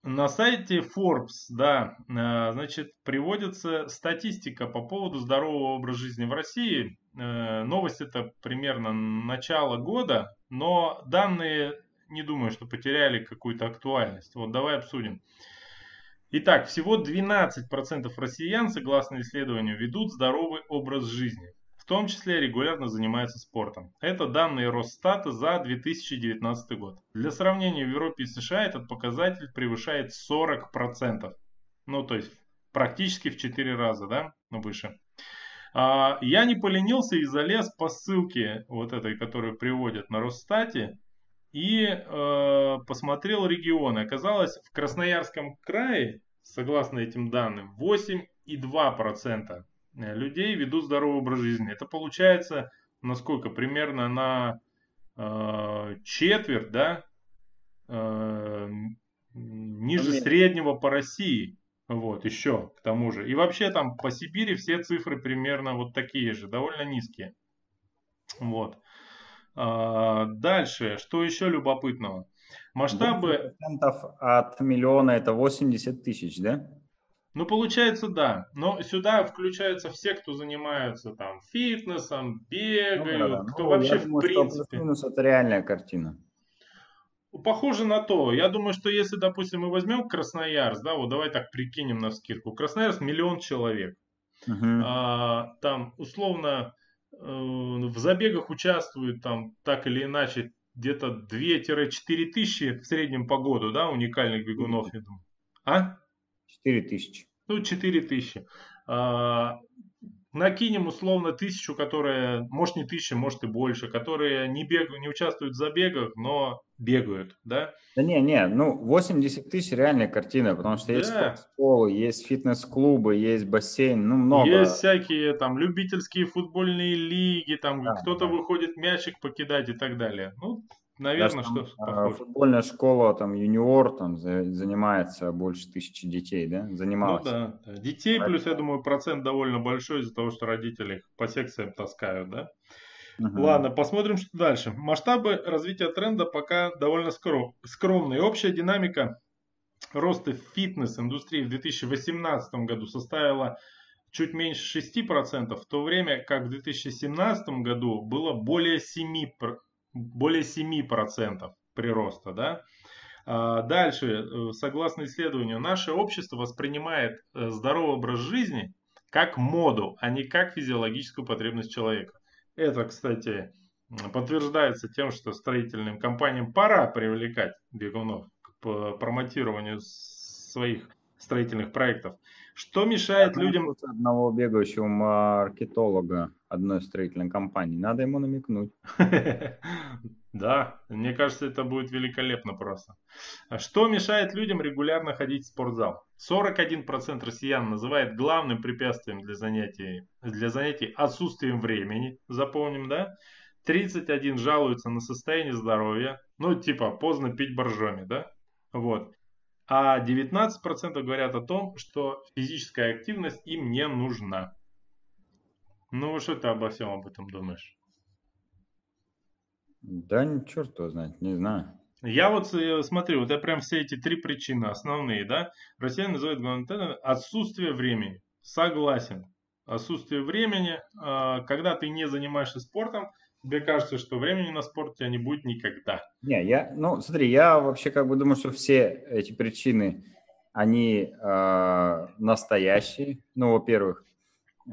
На сайте Forbes, да, э, значит, приводится статистика по поводу здорового образа жизни в России. Э, новость это примерно начало года, но данные, не думаю, что потеряли какую-то актуальность. Вот давай обсудим. Итак, всего 12% россиян, согласно исследованию, ведут здоровый образ жизни том числе регулярно занимается спортом. Это данные Росстата за 2019 год. Для сравнения, в Европе и США этот показатель превышает 40%. Ну, то есть практически в 4 раза, да, ну, выше. А, я не поленился и залез по ссылке вот этой, которую приводят на Росстате, и э, посмотрел регионы. Оказалось, в Красноярском крае, согласно этим данным, 8,2% Э, людей ведут здоровый образ жизни. Это получается, насколько, примерно на э, четверть, да, э, ниже среднего по России. Вот, еще к тому же. И вообще там по Сибири все цифры примерно вот такие же, довольно низкие. Вот. А, дальше, что еще любопытного? Масштабы... От миллиона это 80 тысяч, да? Ну, получается, да. Но сюда включаются все, кто занимаются там фитнесом, бегают, ну, да, кто ну, вообще я думаю, в принципе. Что это реальная картина. Похоже на то. Я думаю, что если, допустим, мы возьмем Красноярск, да, вот давай так прикинем на скидку. Красноярск миллион человек. Угу. А, там условно э, в забегах участвуют там так или иначе где-то 2-4 тысячи в среднем по году, да, уникальных бегунов, я думаю. А? 4 тысячи. Ну, 4 тысячи. А, накинем условно тысячу, которые, может не тысяча, может и больше, которые не, бегают, не участвуют в забегах, но бегают, да? Да не, не, ну 80 тысяч реальная картина, потому что да. есть школы, есть фитнес-клубы, есть бассейн, ну много. Есть всякие там любительские футбольные лиги, там да, кто-то да. выходит мячик покидать и так далее. Ну, Наверное, что там, Футбольная школа, там, юниор, там, занимается больше тысячи детей, да? Занималась. Ну да, да. Детей Поэтому... плюс, я думаю, процент довольно большой из-за того, что родители их по секциям таскают, да? Угу. Ладно, посмотрим, что дальше. Масштабы развития тренда пока довольно скром... скромные. Общая динамика роста фитнес-индустрии в 2018 году составила чуть меньше 6%, в то время как в 2017 году было более 7%, более 7% прироста. Да? А, дальше, э, согласно исследованию, наше общество воспринимает э, здоровый образ жизни как моду, а не как физиологическую потребность человека. Это, кстати, подтверждается тем, что строительным компаниям пора привлекать бегунов к промотированию своих строительных проектов. Что мешает Я людям... Одного бегающего маркетолога одной строительной компании. Надо ему намекнуть. Да, мне кажется, это будет великолепно просто. Что мешает людям регулярно ходить в спортзал? 41% россиян называет главным препятствием для занятий, для занятий отсутствием времени. Запомним, да? 31 жалуются на состояние здоровья. Ну, типа, поздно пить боржоми, да? Вот. А 19% говорят о том, что физическая активность им не нужна. Ну, что ты обо всем об этом думаешь? Да, черт его знает, не знаю. Я вот э, смотри, вот я прям все эти три причины основные, да, россияне называют главным отсутствие времени. Согласен. Отсутствие времени, а, когда ты не занимаешься спортом, тебе кажется, что времени на спорт у тебя не будет никогда. Не, я, ну, смотри, я вообще как бы думаю, что все эти причины, они э, настоящие, ну, во-первых.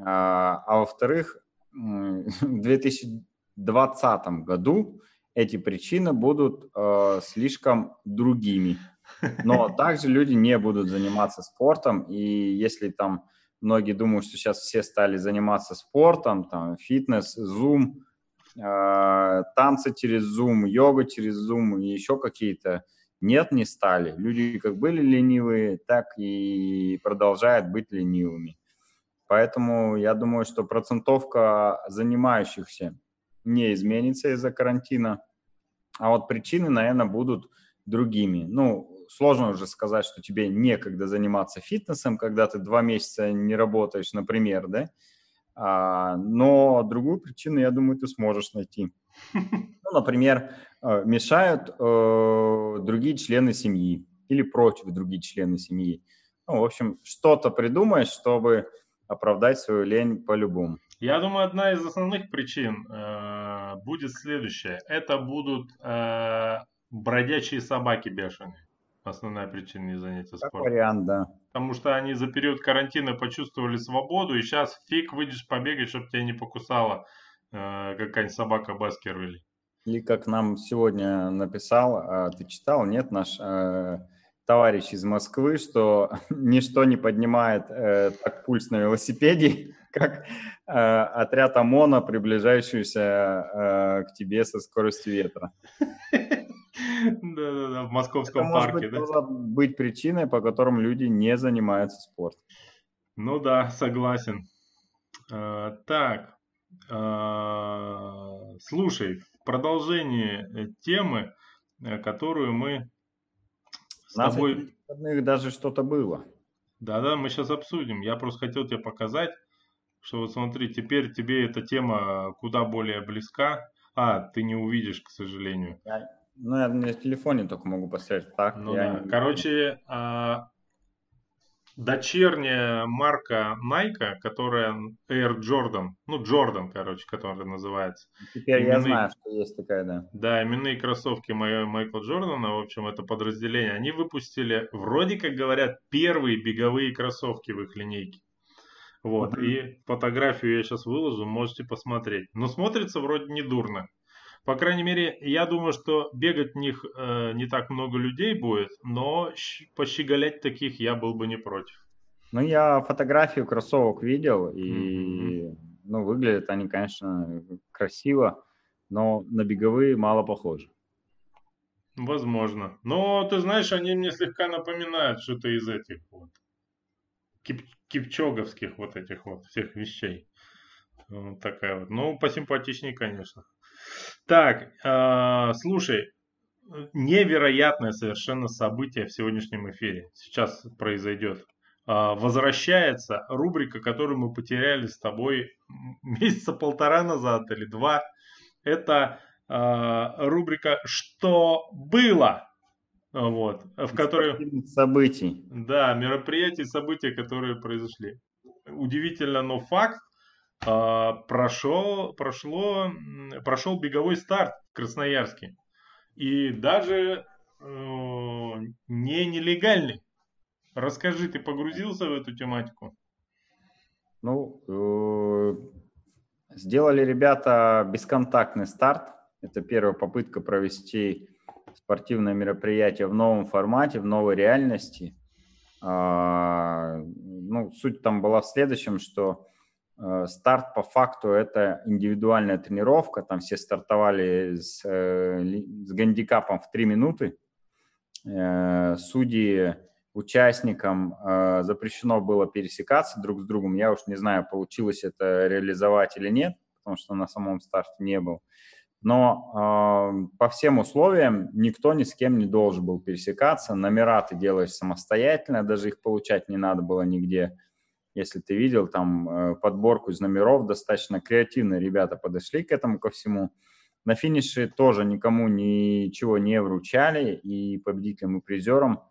А, а во-вторых, в 2020 году эти причины будут э, слишком другими. Но также люди не будут заниматься спортом, и если там многие думают, что сейчас все стали заниматься спортом, там фитнес, зум, э, танцы через зум, йога через зум и еще какие-то, нет, не стали. Люди как были ленивые, так и продолжают быть ленивыми. Поэтому я думаю, что процентовка занимающихся не изменится из-за карантина. А вот причины, наверное, будут другими. Ну, сложно уже сказать, что тебе некогда заниматься фитнесом, когда ты два месяца не работаешь, например, да? А, но другую причину, я думаю, ты сможешь найти. Ну, например, э, мешают э, другие члены семьи. или против другие члены семьи. Ну, в общем, что-то придумаешь, чтобы оправдать свою лень по-любому. Я думаю, одна из основных причин э, будет следующая. Это будут э, бродячие собаки бешеные. Основная причина не занятия как спортом. вариант, да. Потому что они за период карантина почувствовали свободу, и сейчас фиг выйдешь побегать, чтобы тебя не покусала э, какая-нибудь собака Баскервилли. Или как нам сегодня написал, а, ты читал, нет, наш э, товарищ из Москвы, что ничто не поднимает э, так пульс на велосипеде, как э, отряд ОМОНа, приближающийся э, к тебе со скоростью ветра. Да-да-да, в московском парке. Это может быть причиной, по которым люди не занимаются спортом. Ну да, согласен. А, так, а, слушай, в продолжении э, темы, э, которую мы с тобой... даже что-то было. Да-да, мы сейчас обсудим. Я просто хотел тебе показать, что вот смотри, теперь тебе эта тема куда более близка. А, ты не увидишь, к сожалению. Я, ну, я на телефоне только могу поставить. Так, ну, да. не... Короче, а, дочерняя марка Nike, которая Air Jordan, ну, Jordan, короче, которая называется. Теперь именные, я знаю, что есть такая, да. Да, именные кроссовки Майкла Джордана, в общем, это подразделение, они выпустили, вроде как говорят, первые беговые кроссовки в их линейке. Вот, uh-huh. и фотографию я сейчас выложу, можете посмотреть. Но смотрится вроде не дурно. По крайней мере, я думаю, что бегать в них э, не так много людей будет, но пощеголять таких я был бы не против. Ну, я фотографию кроссовок видел, и, mm-hmm. ну, выглядят они, конечно, красиво, но на беговые мало похожи. Возможно. Но, ты знаешь, они мне слегка напоминают что-то из этих вот кип- кипчоговских вот этих вот всех вещей. Вот такая вот. Ну, посимпатичнее, конечно. Так, э, слушай, невероятное совершенно событие в сегодняшнем эфире сейчас произойдет. Э, возвращается рубрика, которую мы потеряли с тобой месяца полтора назад или два. Это э, рубрика «Что было?». Вот, в которой... Событий. Да, мероприятия, события, которые произошли. Удивительно, но факт. А, прошел, прошло, прошел беговой старт в Красноярске. И даже э, не нелегальный. Расскажи, ты погрузился в эту тематику? Ну, э, сделали ребята бесконтактный старт. Это первая попытка провести спортивное мероприятие в новом формате, в новой реальности. А, ну, суть там была в следующем, что Э, старт по факту это индивидуальная тренировка, там все стартовали с, э, с гандикапом в 3 минуты. Э, судьи участникам запрещено было пересекаться друг с другом. Я уж не знаю, получилось это реализовать или нет, потому что на самом старте не был. Но по всем условиям никто ни с кем не должен был пересекаться. Номера ты делаешь самостоятельно, даже их получать не надо было нигде если ты видел там э, подборку из номеров, достаточно креативно ребята подошли к этому ко всему. На финише тоже никому ничего не вручали, и победителям и призерам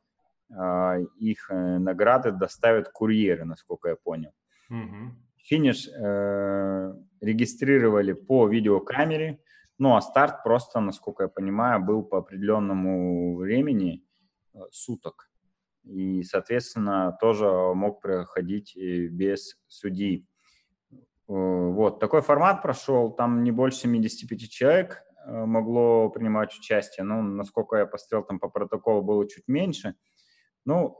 э, их э, награды доставят курьеры, насколько я понял. Угу. Финиш э, регистрировали по видеокамере, ну а старт просто, насколько я понимаю, был по определенному времени э, суток и, соответственно, тоже мог проходить без судьи. Э, вот, такой формат прошел, там не больше 75 человек э, могло принимать участие, ну, насколько я посмотрел, там по протоколу было чуть меньше. Ну,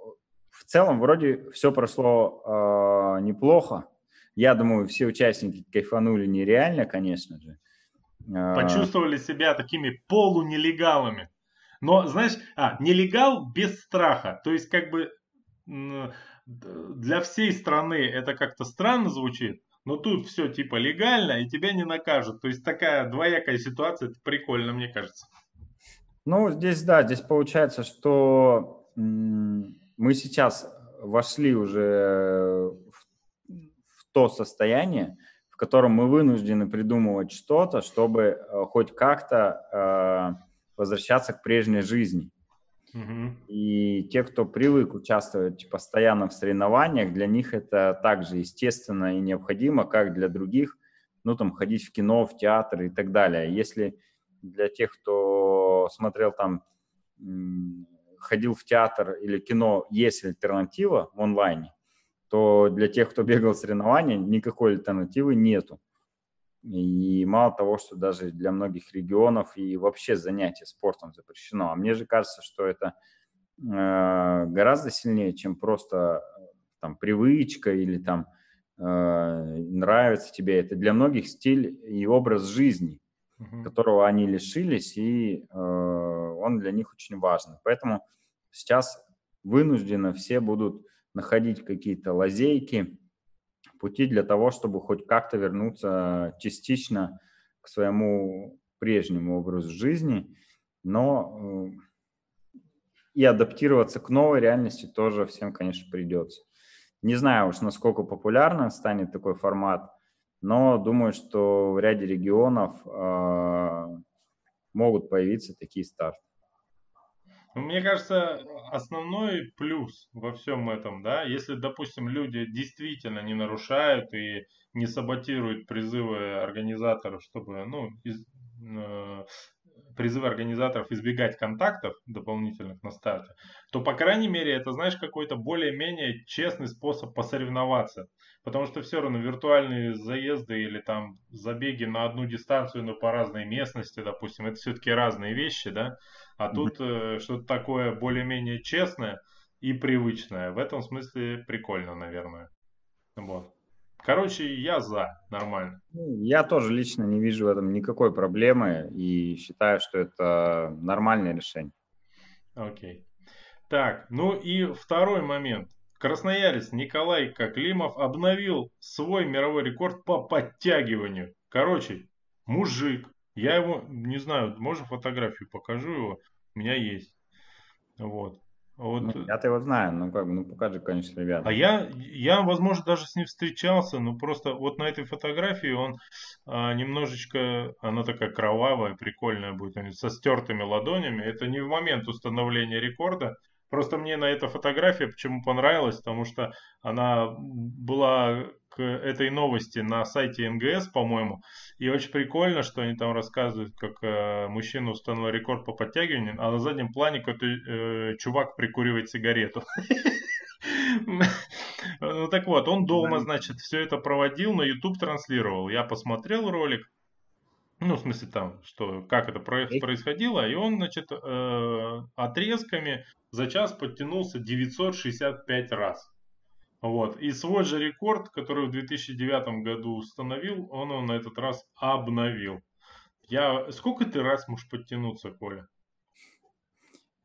в целом, вроде все прошло э, неплохо. Я думаю, все участники кайфанули нереально, конечно же. Э, Почувствовали себя такими полунелегалами. Но, знаешь, а, нелегал без страха. То есть, как бы для всей страны это как-то странно звучит, но тут все типа легально, и тебя не накажут. То есть такая двоякая ситуация, это прикольно, мне кажется. Ну, здесь, да, здесь получается, что мы сейчас вошли уже в, в то состояние, в котором мы вынуждены придумывать что-то, чтобы э, хоть как-то э, возвращаться к прежней жизни. И те, кто привык участвовать постоянно в соревнованиях, для них это также естественно и необходимо, как для других, ну, там, ходить в кино, в театр и так далее. Если для тех, кто смотрел там, ходил в театр или кино, есть альтернатива в онлайне, то для тех, кто бегал в соревнования, никакой альтернативы нету. И мало того, что даже для многих регионов и вообще занятие спортом запрещено. А мне же кажется, что это э, гораздо сильнее, чем просто э, там привычка или там э, нравится тебе. Это для многих стиль и образ жизни, uh-huh. которого они лишились, и э, он для них очень важный. Поэтому сейчас вынуждены все будут находить какие-то лазейки, пути для того, чтобы хоть как-то вернуться частично к своему прежнему образу жизни, но э, и адаптироваться к новой реальности тоже всем, конечно, придется. Не знаю уж, насколько популярным станет такой формат, но думаю, что в ряде регионов э, могут появиться такие старты. Ну, мне кажется, основной плюс во всем этом, да, если, допустим, люди действительно не нарушают и не саботируют призывы организаторов, чтобы, ну, из, э, призывы организаторов избегать контактов дополнительных на старте, то, по крайней мере, это, знаешь, какой-то более-менее честный способ посоревноваться. Потому что все равно виртуальные заезды или там забеги на одну дистанцию, но по разной местности, допустим, это все-таки разные вещи, да. А тут э, что-то такое более-менее честное и привычное. В этом смысле прикольно, наверное. Вот. Короче, я за, нормально. Ну, я тоже лично не вижу в этом никакой проблемы и считаю, что это нормальное решение. Окей. Так, ну и второй момент. Красноярец Николай Коклимов обновил свой мировой рекорд по подтягиванию. Короче, мужик я его, не знаю, можно фотографию покажу его? У меня есть. Вот. Вот. Ну, я-то его знаю, ну как бы, ну покажи, конечно, ребята. А я, я, возможно, даже с ним встречался, но просто вот на этой фотографии он а, немножечко, она такая кровавая, прикольная будет, со стертыми ладонями. Это не в момент установления рекорда, Просто мне на эта фотография почему понравилась, потому что она была к этой новости на сайте НГС, по-моему. И очень прикольно, что они там рассказывают, как э, мужчина установил рекорд по подтягиванию, а на заднем плане какой-то э, чувак прикуривает сигарету. Ну так вот, он дома, значит, все это проводил, на YouTube транслировал. Я посмотрел ролик, ну, в смысле там, что, как это происходило, и он, значит, э, отрезками за час подтянулся 965 раз. Вот. И свой же рекорд, который в 2009 году установил, он его на этот раз обновил. Я... Сколько ты раз можешь подтянуться, Коля?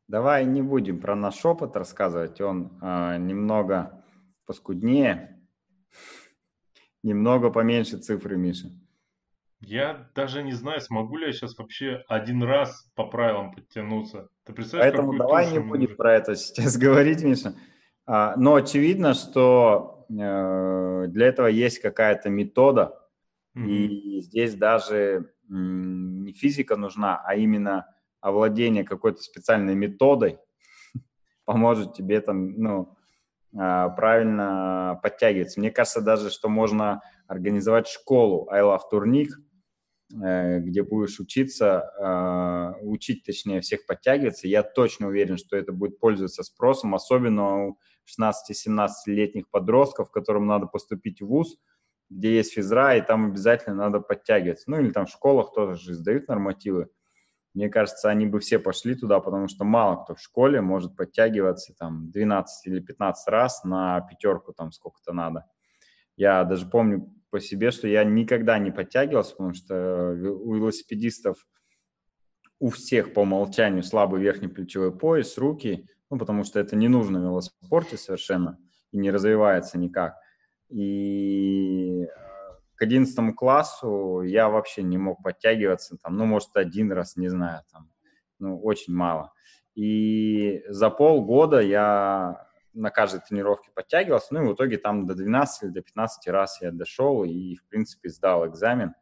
Давай не будем про наш опыт рассказывать. Он э, немного поскуднее, немного поменьше цифры, Миша. Я даже не знаю, смогу ли я сейчас вообще один раз по правилам подтянуться. Ты представляешь, Поэтому давай не будем про это сейчас говорить, Миша. А, но очевидно, что э, для этого есть какая-то метода, mm-hmm. и здесь даже не физика нужна, а именно овладение какой-то специальной методой поможет тебе там, ну, э, правильно подтягиваться. Мне кажется даже, что можно организовать школу I Love Турник, Э, где будешь учиться, а, учить, точнее, всех подтягиваться, я точно уверен, что это будет пользоваться спросом, особенно у 16-17-летних подростков, которым надо поступить в ВУЗ, где есть физра, и там обязательно надо подтягиваться. Ну или там в школах тоже же сдают нормативы. Мне кажется, они бы все пошли туда, потому что мало кто в школе может подтягиваться там 12 или 15 раз на пятерку, там сколько-то надо. Я даже помню, по себе, что я никогда не подтягивался, потому что э, у велосипедистов у всех по умолчанию слабый верхний плечевой пояс, руки, ну, потому что это не нужно в велоспорте совершенно и не развивается никак. И э, к 11 классу я вообще не мог подтягиваться, там, ну, может, один раз, не знаю, там, ну, очень мало. И за полгода я на каждой тренировке подтягивался, ну и в итоге там до 12 или до 15 раз я дошел и, в принципе, сдал экзамен.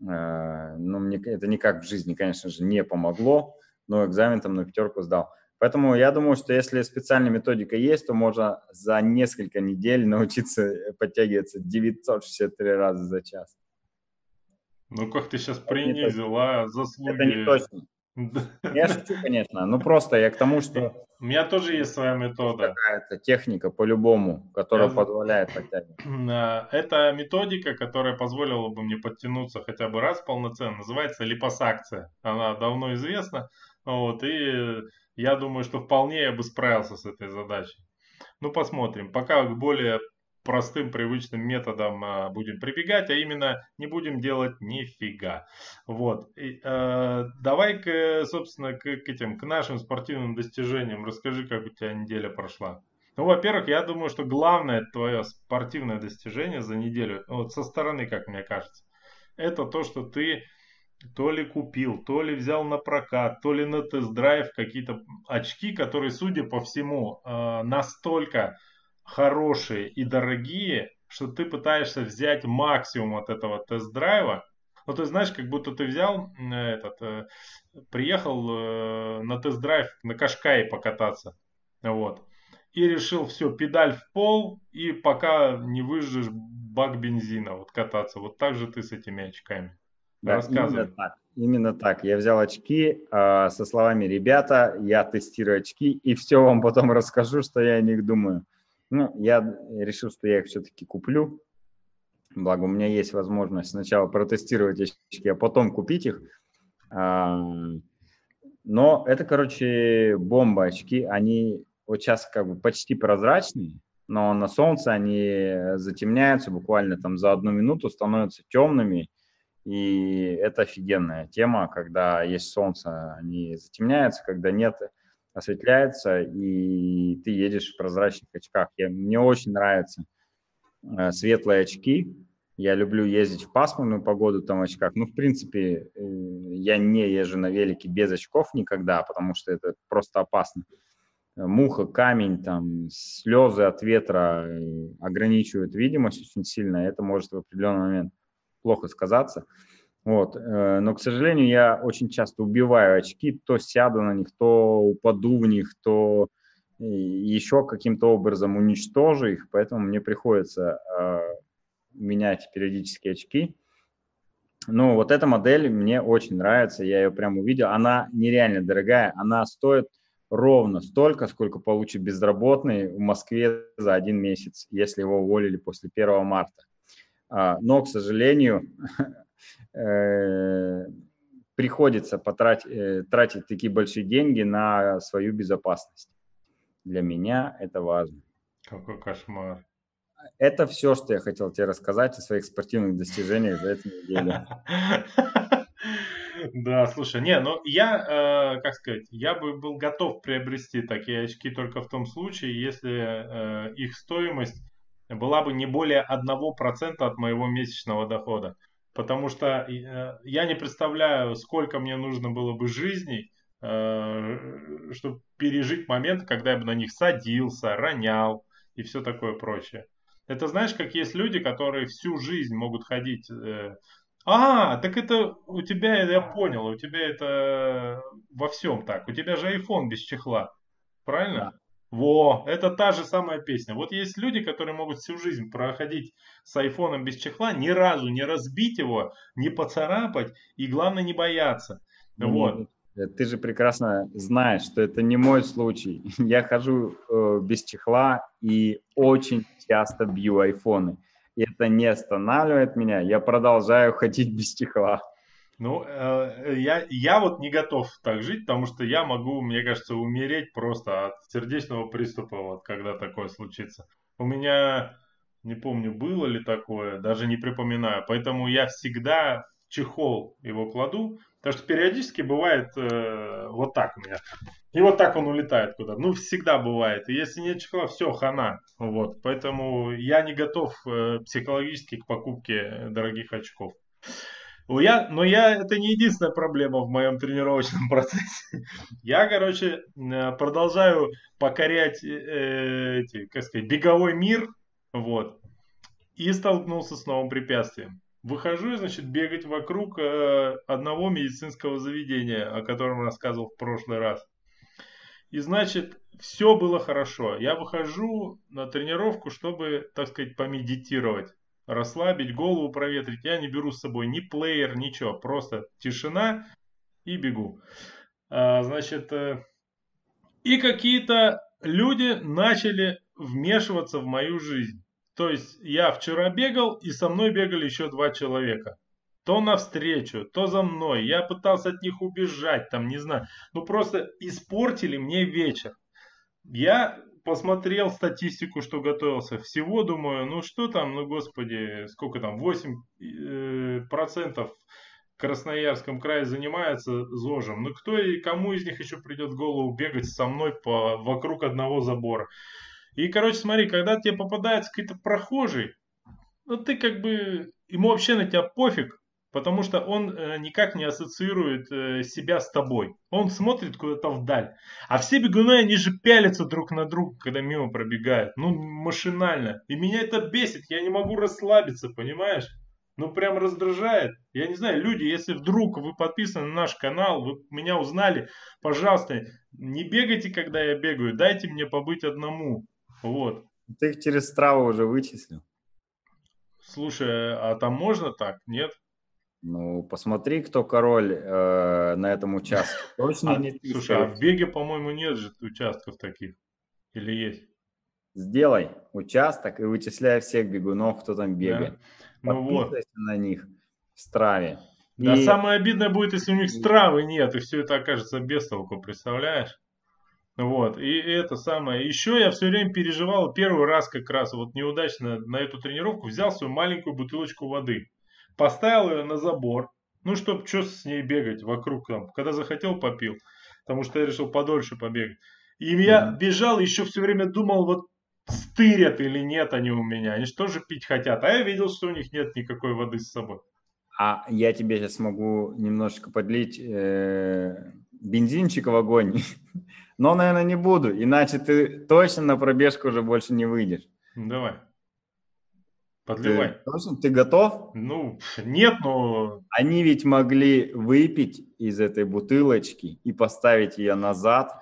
Э, но мне это никак в жизни, конечно же, не помогло, но экзамен там на пятерку сдал. Поэтому я думаю, что если специальная методика есть, то можно за несколько недель научиться подтягиваться 963 раза за час. Ну, как ты сейчас принизил, а, заслуги. Это не точно. Я шучу, конечно. Ну, просто я к тому, что... У меня тоже есть своя метода. Какая-то техника по-любому, которая я... позволяет подтягивать. Это методика, которая позволила бы мне подтянуться хотя бы раз полноценно. Называется липосакция. Она давно известна. Вот, и я думаю, что вполне я бы справился с этой задачей. Ну, посмотрим. Пока к более простым привычным методам а, будем прибегать, а именно не будем делать нифига. Вот. И, э, давай, к, собственно, к, к этим, к нашим спортивным достижениям. Расскажи, как у тебя неделя прошла. Ну, во-первых, я думаю, что главное твое спортивное достижение за неделю, вот со стороны, как мне кажется, это то, что ты то ли купил, то ли взял на прокат, то ли на тест-драйв какие-то очки, которые, судя по всему, э, настолько хорошие и дорогие, что ты пытаешься взять максимум от этого тест-драйва. Ну, ты знаешь, как будто ты взял этот, э, приехал э, на тест-драйв на Кашкае покататься, вот, и решил все, педаль в пол, и пока не выжжешь бак бензина, вот кататься. Вот так же ты с этими очками. Да. Именно так. Именно так. Я взял очки э, со словами «Ребята, я тестирую очки, и все вам потом расскажу, что я о них думаю». Ну, я решил, что я их все-таки куплю. Благо, у меня есть возможность сначала протестировать очки, а потом купить их. Но это, короче, бомба очки. Они вот сейчас как бы почти прозрачные, но на солнце они затемняются буквально там за одну минуту, становятся темными. И это офигенная тема, когда есть солнце, они затемняются, когда нет, осветляется, и ты едешь в прозрачных очках. Я, мне очень нравятся э, светлые очки. Я люблю ездить в пасмурную погоду там в очках. Ну, в принципе, э, я не езжу на велике без очков никогда, потому что это просто опасно. Муха, камень, там, слезы от ветра э, ограничивают видимость очень сильно. Это может в определенный момент плохо сказаться. Вот. Э, но, к сожалению, я очень часто убиваю очки, то сяду на них, то упаду в них, то еще каким-то образом уничтожу их, поэтому мне приходится э, менять периодически очки. Ну, вот эта модель мне очень нравится, я ее прям увидел. Она нереально дорогая, она стоит ровно столько, сколько получит безработный в Москве за один месяц, если его уволили после 1 марта. А, но, к сожалению, Э, приходится потратить, э, тратить такие большие деньги на свою безопасность. Для меня это важно. Какой кошмар. Это все, что я хотел тебе рассказать о своих спортивных достижениях за эту неделю. Да, слушай, не, ну я, э, как сказать, я бы был готов приобрести такие очки только в том случае, если э, их стоимость была бы не более 1% от моего месячного дохода. Потому что э, я не представляю, сколько мне нужно было бы жизней, э, чтобы пережить момент, когда я бы на них садился, ронял и все такое прочее. Это знаешь, как есть люди, которые всю жизнь могут ходить. Э, а, так это у тебя, я понял, у тебя это во всем так. У тебя же iPhone без чехла. Правильно? Во, это та же самая песня. Вот есть люди, которые могут всю жизнь проходить с айфоном без чехла, ни разу не разбить его, не поцарапать и, главное, не бояться. Ну, вот. Ты же прекрасно знаешь, что это не мой случай. Я хожу э, без чехла и очень часто бью айфоны. И это не останавливает меня. Я продолжаю ходить без чехла. Ну, э, я, я вот не готов так жить, потому что я могу, мне кажется, умереть просто от сердечного приступа, вот когда такое случится. У меня, не помню, было ли такое, даже не припоминаю. Поэтому я всегда чехол его кладу, потому что периодически бывает э, вот так у меня. И вот так он улетает куда-то. Ну, всегда бывает. И если нет чехла, все, хана. Вот. Поэтому я не готов э, психологически к покупке дорогих очков. Я, но я, это не единственная проблема в моем тренировочном процессе. Я, короче, э, продолжаю покорять э, эти, как сказать, беговой мир, вот, и столкнулся с новым препятствием. Выхожу, значит, бегать вокруг э, одного медицинского заведения, о котором рассказывал в прошлый раз. и значит, все было хорошо. Я выхожу на тренировку, чтобы, так сказать, помедитировать, расслабить, голову проветрить. Я не беру с собой ни плеер, ничего, просто тишина и бегу. А, значит, э, и какие-то люди начали вмешиваться в мою жизнь. То есть я вчера бегал, и со мной бегали еще два человека. То навстречу, то за мной. Я пытался от них убежать, там, не знаю. Ну, просто испортили мне вечер. Я посмотрел статистику, что готовился. Всего думаю, ну что там, ну господи, сколько там, 8 э, процентов Красноярском крае занимается ЗОЖем. Ну кто и кому из них еще придет в голову бегать со мной по, вокруг одного забора? И, короче, смотри, когда тебе попадается какой-то прохожий, ну ты как бы, ему вообще на тебя пофиг, потому что он э, никак не ассоциирует э, себя с тобой. Он смотрит куда-то вдаль. А все бегуны, они же пялятся друг на друга, когда мимо пробегают. Ну, машинально. И меня это бесит, я не могу расслабиться, понимаешь? Ну, прям раздражает. Я не знаю, люди, если вдруг вы подписаны на наш канал, вы меня узнали, пожалуйста, не бегайте, когда я бегаю, дайте мне побыть одному. Вот. Ты их через страву уже вычислил. Слушай, а там можно так? Нет? Ну, посмотри, кто король э, на этом участке. Точно а, не ты. Слушай, а в беге, по-моему, нет же участков таких. Или есть? Сделай участок и вычисляй всех бегунов, кто там бегает. Да. Ну вот. на них в страве. Да, и... самое обидное будет, если у них стравы нет, и все это окажется без толку, представляешь? Вот, и это самое. Еще я все время переживал, первый раз как раз вот неудачно на эту тренировку взял свою маленькую бутылочку воды, поставил ее на забор, ну, чтобы что с ней бегать вокруг там, когда захотел, попил, потому что я решил подольше побегать. И я mm-hmm. бежал, еще все время думал, вот стырят или нет они у меня, они же тоже пить хотят, а я видел, что у них нет никакой воды с собой. А я тебе сейчас могу немножечко подлить э, бензинчик в огонь. Но, наверное, не буду, иначе ты точно на пробежку уже больше не выйдешь. Давай. Подливай. Ты, точно? ты готов? Ну, нет, но... Они ведь могли выпить из этой бутылочки и поставить ее назад,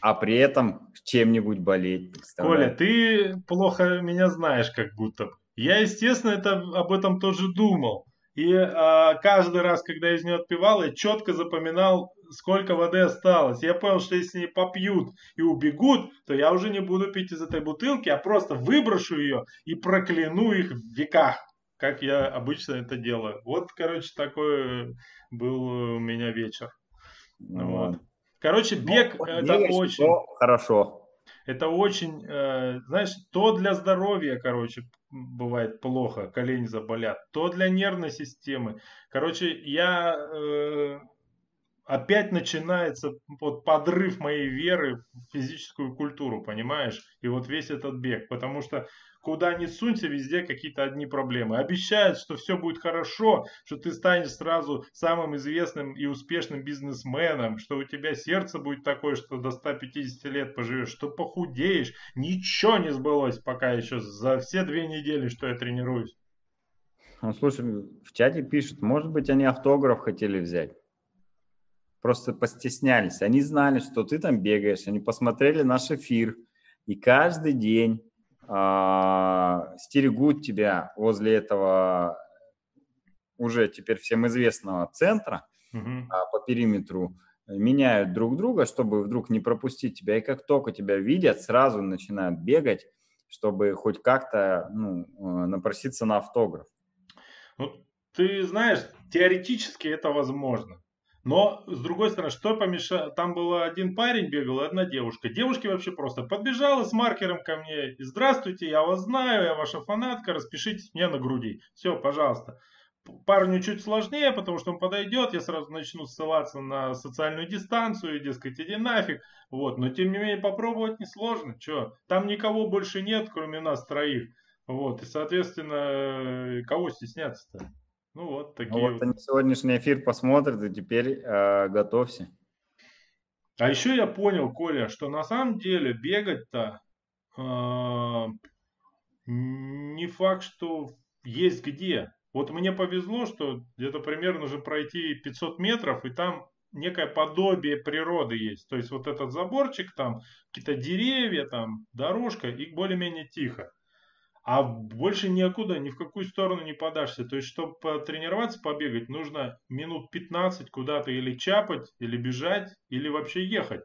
а при этом чем-нибудь болеть. Коля, ты плохо меня знаешь как будто. Я, естественно, это, об этом тоже думал. И а, каждый раз, когда я из нее отпивал, я четко запоминал, сколько воды осталось. Я понял, что если они попьют и убегут, то я уже не буду пить из этой бутылки, а просто выброшу ее и прокляну их в веках, как я обычно это делаю. Вот, короче, такой был у меня вечер. Ну, вот. Короче, бег ну, это очень... Хорошо. Это очень, э, знаешь, то для здоровья, короче, бывает плохо, колени заболят, то для нервной системы. Короче, я э, опять начинается вот подрыв моей веры в физическую культуру, понимаешь? И вот весь этот бег, потому что куда ни сунься, везде какие-то одни проблемы. Обещают, что все будет хорошо, что ты станешь сразу самым известным и успешным бизнесменом, что у тебя сердце будет такое, что до 150 лет поживешь, что похудеешь. Ничего не сбылось пока еще за все две недели, что я тренируюсь. Ну, слушай, в чате пишут, может быть, они автограф хотели взять. Просто постеснялись. Они знали, что ты там бегаешь. Они посмотрели наш эфир. И каждый день стерегут тебя возле этого уже теперь всем известного центра угу. а, по периметру, меняют друг друга, чтобы вдруг не пропустить тебя. И как только тебя видят, сразу начинают бегать, чтобы хоть как-то ну, э, напроситься на автограф. Ну, ты знаешь, теоретически это возможно. Но, с другой стороны, что помешало? Там был один парень бегал и одна девушка. Девушки вообще просто подбежала с маркером ко мне. Здравствуйте, я вас знаю, я ваша фанатка, распишитесь мне на груди. Все, пожалуйста. Парню чуть сложнее, потому что он подойдет, я сразу начну ссылаться на социальную дистанцию, дескать, иди нафиг. Вот. Но тем не менее попробовать несложно. Че? Там никого больше нет, кроме нас троих. Вот. И, соответственно, кого стесняться-то? Ну вот ну такие. Ну, вот они сегодняшний эфир посмотрят, и теперь э, готовься. А еще я понял, Коля, что на самом деле бегать-то э, не факт, что есть где. Вот мне повезло, что где-то примерно нужно пройти 500 метров, и там некое подобие природы есть. То есть вот этот заборчик, там какие-то деревья, там дорожка, и более-менее тихо. А больше никуда, ни в какую сторону не подашься. То есть, чтобы тренироваться, побегать, нужно минут 15 куда-то или чапать, или бежать, или вообще ехать.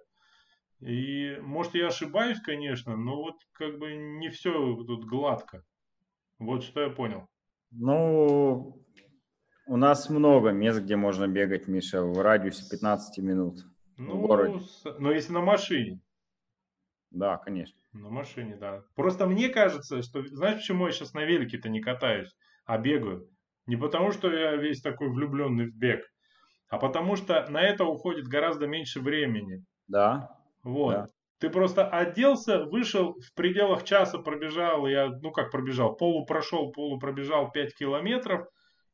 И может я ошибаюсь, конечно, но вот как бы не все тут гладко. Вот что я понял. Ну, у нас много мест, где можно бегать, Миша, в радиусе 15 минут. Ну, в городе. Но если на машине. Да, конечно. На машине, да. Просто мне кажется, что, знаешь, почему я сейчас на велике-то не катаюсь, а бегаю? Не потому, что я весь такой влюбленный в бег, а потому что на это уходит гораздо меньше времени. Да. Вот. Да. Ты просто оделся, вышел в пределах часа, пробежал, я, ну как пробежал, полу прошел, полу пробежал 5 километров,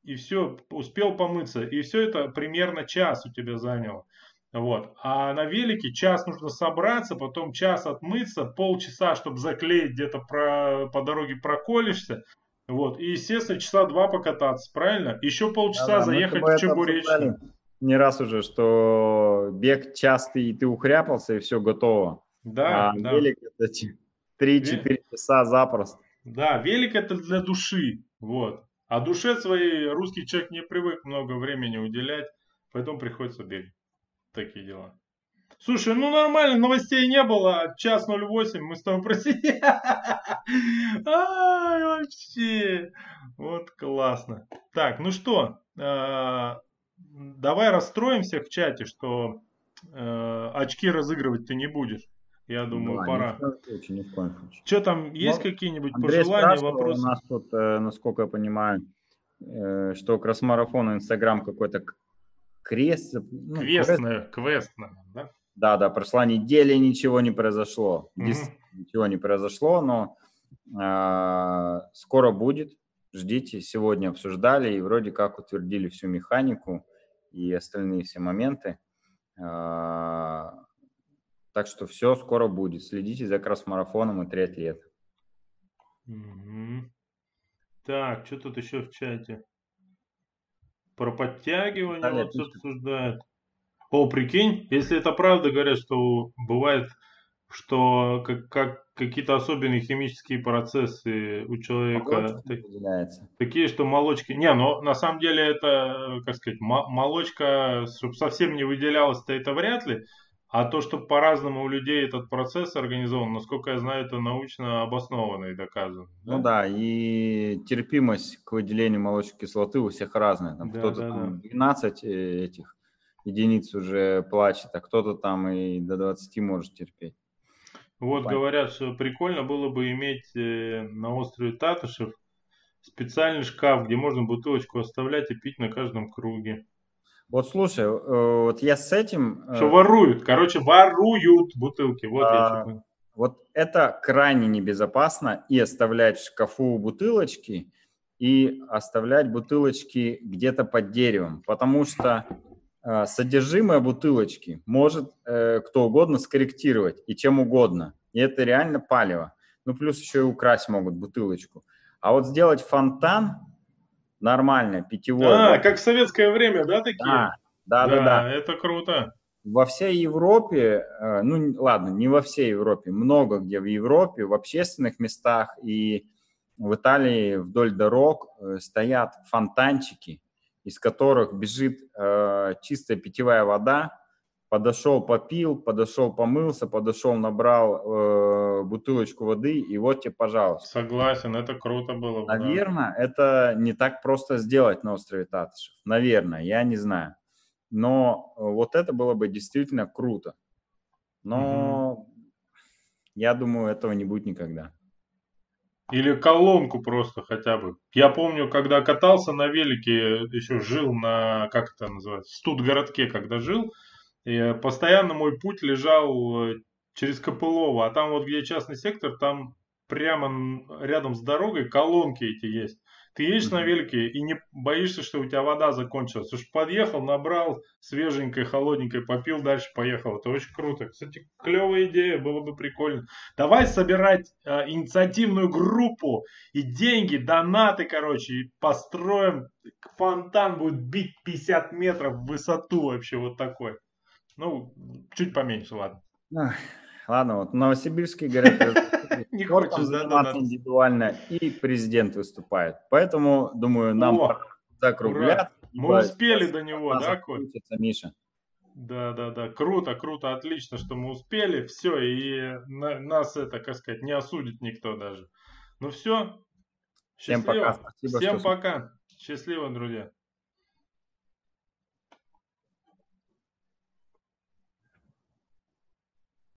и все, успел помыться. И все это примерно час у тебя заняло. Вот. А на велике час нужно собраться, потом час отмыться, полчаса, чтобы заклеить, где-то про, по дороге проколешься. Вот. И, естественно, часа два покататься, правильно? Еще полчаса да, заехать в Чебуречную. Не раз уже, что бег частый, и ты ухряпался, и все готово. Да, а да. велик это 3-4 часа запросто. Да, велик это для души. Вот. А душе своей русский человек не привык много времени уделять, поэтому приходится бегать. Такие дела. Слушай, ну нормально, новостей не было. Час 08, мы с тобой просидели. Ай, вообще. Вот классно. Так, ну что, а, давай расстроимся в чате, что э, очки разыгрывать ты не будешь. Я думаю, да, пора. Ни в коем случае, Что там, есть какие-нибудь пожелания, вопросы? У нас тут, э, насколько я понимаю, э, что к Росмарафону Инстаграм какой-то крест. Ну, квест, квест, квест, да? Да, да, прошла неделя, ничего не произошло. Угу. Ничего не произошло, но э, скоро будет. Ждите, сегодня обсуждали и вроде как утвердили всю механику и остальные все моменты. Э, так что все скоро будет. Следите за кросс-марафоном и триатлет. Угу. Так, что тут еще в чате? Про подтягивание вот обсуждают. О, прикинь, если это правда, говорят, что бывает, что как, как какие-то особенные химические процессы у человека так, такие, что молочки... Не, но на самом деле это, как сказать, молочка, чтобы совсем не выделялась, то это вряд ли. А то, что по-разному у людей этот процесс организован, насколько я знаю, это научно обоснованно и доказано. Да? Ну да, и терпимость к выделению молочной кислоты у всех разная. Там да, кто-то да, там да. 12 э, этих единиц уже плачет, а кто-то там и до 20 может терпеть. Вот Понятно. говорят, что прикольно было бы иметь э, на острове Татушев специальный шкаф, где можно бутылочку оставлять и пить на каждом круге. Вот слушай, э, вот я с этим... Э, Что воруют, короче, воруют бутылки. Вот, а, я вот это крайне небезопасно и оставлять в шкафу бутылочки, и оставлять бутылочки где-то под деревом, потому что э, содержимое бутылочки может э, кто угодно скорректировать и чем угодно. И это реально палево. Ну, плюс еще и украсть могут бутылочку. А вот сделать фонтан нормальное, питьевое. А, да? как в советское время, да, такие? Да, да, да. да, да. Это круто. Во всей Европе, э, ну ладно, не во всей Европе, много где в Европе, в общественных местах и в Италии вдоль дорог э, стоят фонтанчики, из которых бежит э, чистая питьевая вода, подошел, попил, подошел, помылся, подошел, набрал э, бутылочку воды, и вот тебе, пожалуйста. Согласен, это круто было. Наверное, да. это не так просто сделать на острове Татышев. Наверное, я не знаю. Но вот это было бы действительно круто. Но угу. я думаю, этого не будет никогда. Или колонку просто хотя бы. Я помню, когда катался на велике, еще жил на, как это называется, Студгородке, когда жил, и постоянно мой путь лежал э, через Копылово, а там вот где частный сектор, там прямо рядом с дорогой колонки эти есть. Ты едешь mm-hmm. на велике и не боишься, что у тебя вода закончилась. Уж подъехал, набрал свеженькой, холодненькой, попил, дальше поехал. Это очень круто. Кстати, клевая идея, было бы прикольно. Давай собирать э, инициативную группу и деньги, донаты, короче, и построим фонтан будет бить 50 метров в высоту вообще вот такой. Ну, чуть поменьше, ладно. Ладно, вот Новосибирский говорят, не хочешь заниматься индивидуально, и президент выступает. Поэтому, думаю, нам закругляться. Мы успели до него, да, Коль? Миша. Да, да, да, круто, круто, отлично, что мы успели, все, и на, нас это, как сказать, не осудит никто даже. Ну все, Всем пока. Спасибо, Всем что... пока. Счастливо, друзья.